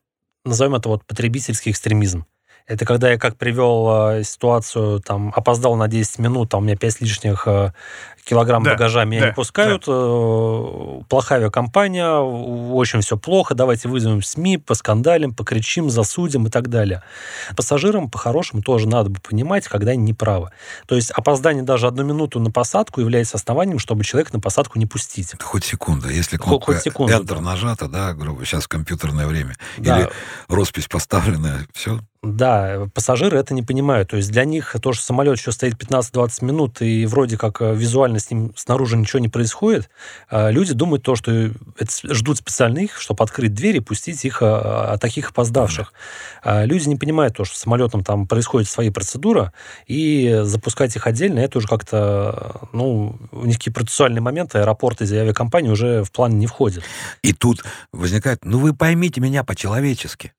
назовем это вот потребительский экстремизм. Это когда я как привел э, ситуацию, там, опоздал на 10 минут, там у меня 5 лишних э, килограмм Да, багажа, меня да, не пускают, э, плохая авиакомпания, очень все плохо, давайте вызовем СМИ, поскандалим, покричим, засудим и так далее. Пассажирам по-хорошему тоже надо бы понимать, когда они неправы. То есть опоздание даже одну минуту на посадку является основанием, чтобы человека на посадку не пустить. Это хоть секунда. Если Хоть- кнопка хоть секунду, Enter да. нажата, да, грубо, сейчас компьютерное время, Да. или роспись поставлена, все. Да, пассажиры это не понимают. То есть для них то, что самолет еще стоит 15-20 минут, и вроде как э, визуально с ним снаружи ничего не происходит, э, люди думают то, что ждут специально их, чтобы открыть дверь и пустить их, а, таких опоздавших. А Люди не понимают то, что с самолетом там происходит свои процедуры, и запускать их отдельно, это уже как-то, ну, у них какие процессуальные моменты, аэропорты и авиакомпании уже в план не входят. И тут возникает, ну вы поймите меня по-человечески.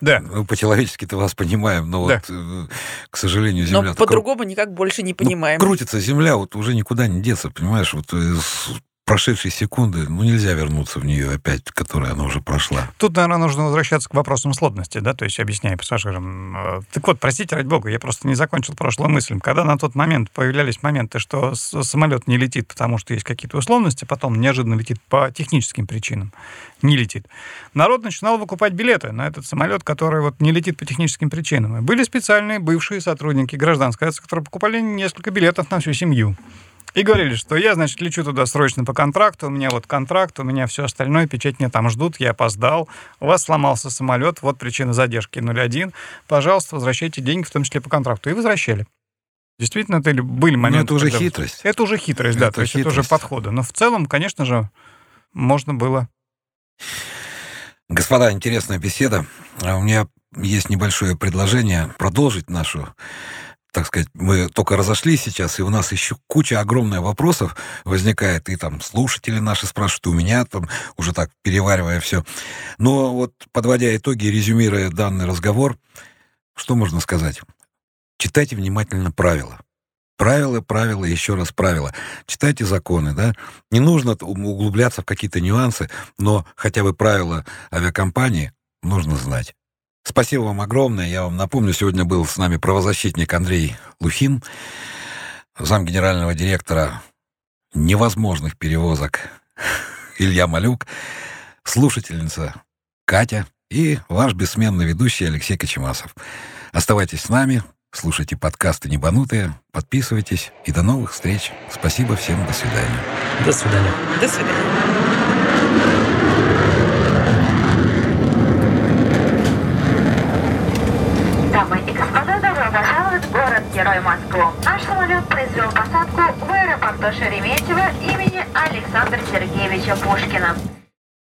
Да, Ну, по-человечески-то вас понимаем, но Да. вот, э, к сожалению, Но земля... по-другому никак больше не понимаем. Ну, крутится земля, вот уже никуда не деться, понимаешь? Вот э, с прошедшей секунды, ну, нельзя вернуться в нее опять, которая она уже прошла. Тут, наверное, нужно возвращаться к вопросам сложности, да, то есть объясняя пассажирам. Э, Так вот, простите, ради бога, я просто не закончил прошлую мысль. Когда на тот момент появлялись моменты, что самолет не летит, потому что есть какие-то условности, потом неожиданно летит по техническим причинам, не летит. Народ начинал выкупать билеты на этот самолет, который вот не летит по техническим причинам. И были специальные бывшие сотрудники гражданской авиации, которые покупали несколько билетов на всю семью. И говорили, что я, значит, лечу туда срочно по контракту, у меня вот контракт, у меня все остальное, печать меня там ждут, я опоздал, у вас сломался самолет, вот причина задержки 01, пожалуйста, возвращайте деньги, в том числе по контракту. И возвращали. Действительно, это ли- были Но моменты... это уже когда- хитрость. Это уже хитрость, да, Это то есть это уже подходы. Но в целом, конечно же, можно было... Господа, интересная беседа. А У меня есть небольшое предложение продолжить нашу, так сказать, мы только разошлись сейчас, и у нас еще куча огромных вопросов возникает, и там слушатели наши спрашивают, у меня там уже так переваривая все. Но вот подводя итоги, резюмируя данный разговор, что можно сказать? Читайте внимательно правила. Правила, правила, еще раз правила. Читайте законы, да. Не нужно углубляться в какие-то нюансы, но хотя бы правила авиакомпании нужно знать. Спасибо вам огромное. Я вам напомню, сегодня был с нами правозащитник Андрей Лухин, зам генерального директора невозможных перевозок Илья Малюк, слушательница Катя и ваш бессменный ведущий Алексей Кочемасов. Оставайтесь с нами, слушайте подкасты «Небанутые», подписывайтесь и до новых встреч. Спасибо всем, до свидания. До свидания. До свидания. Дамы и господа, добро пожаловать в город Герой Москву. Наш самолет произвел посадку в аэропорту Шереметьево имени Александра Сергеевича Пушкина.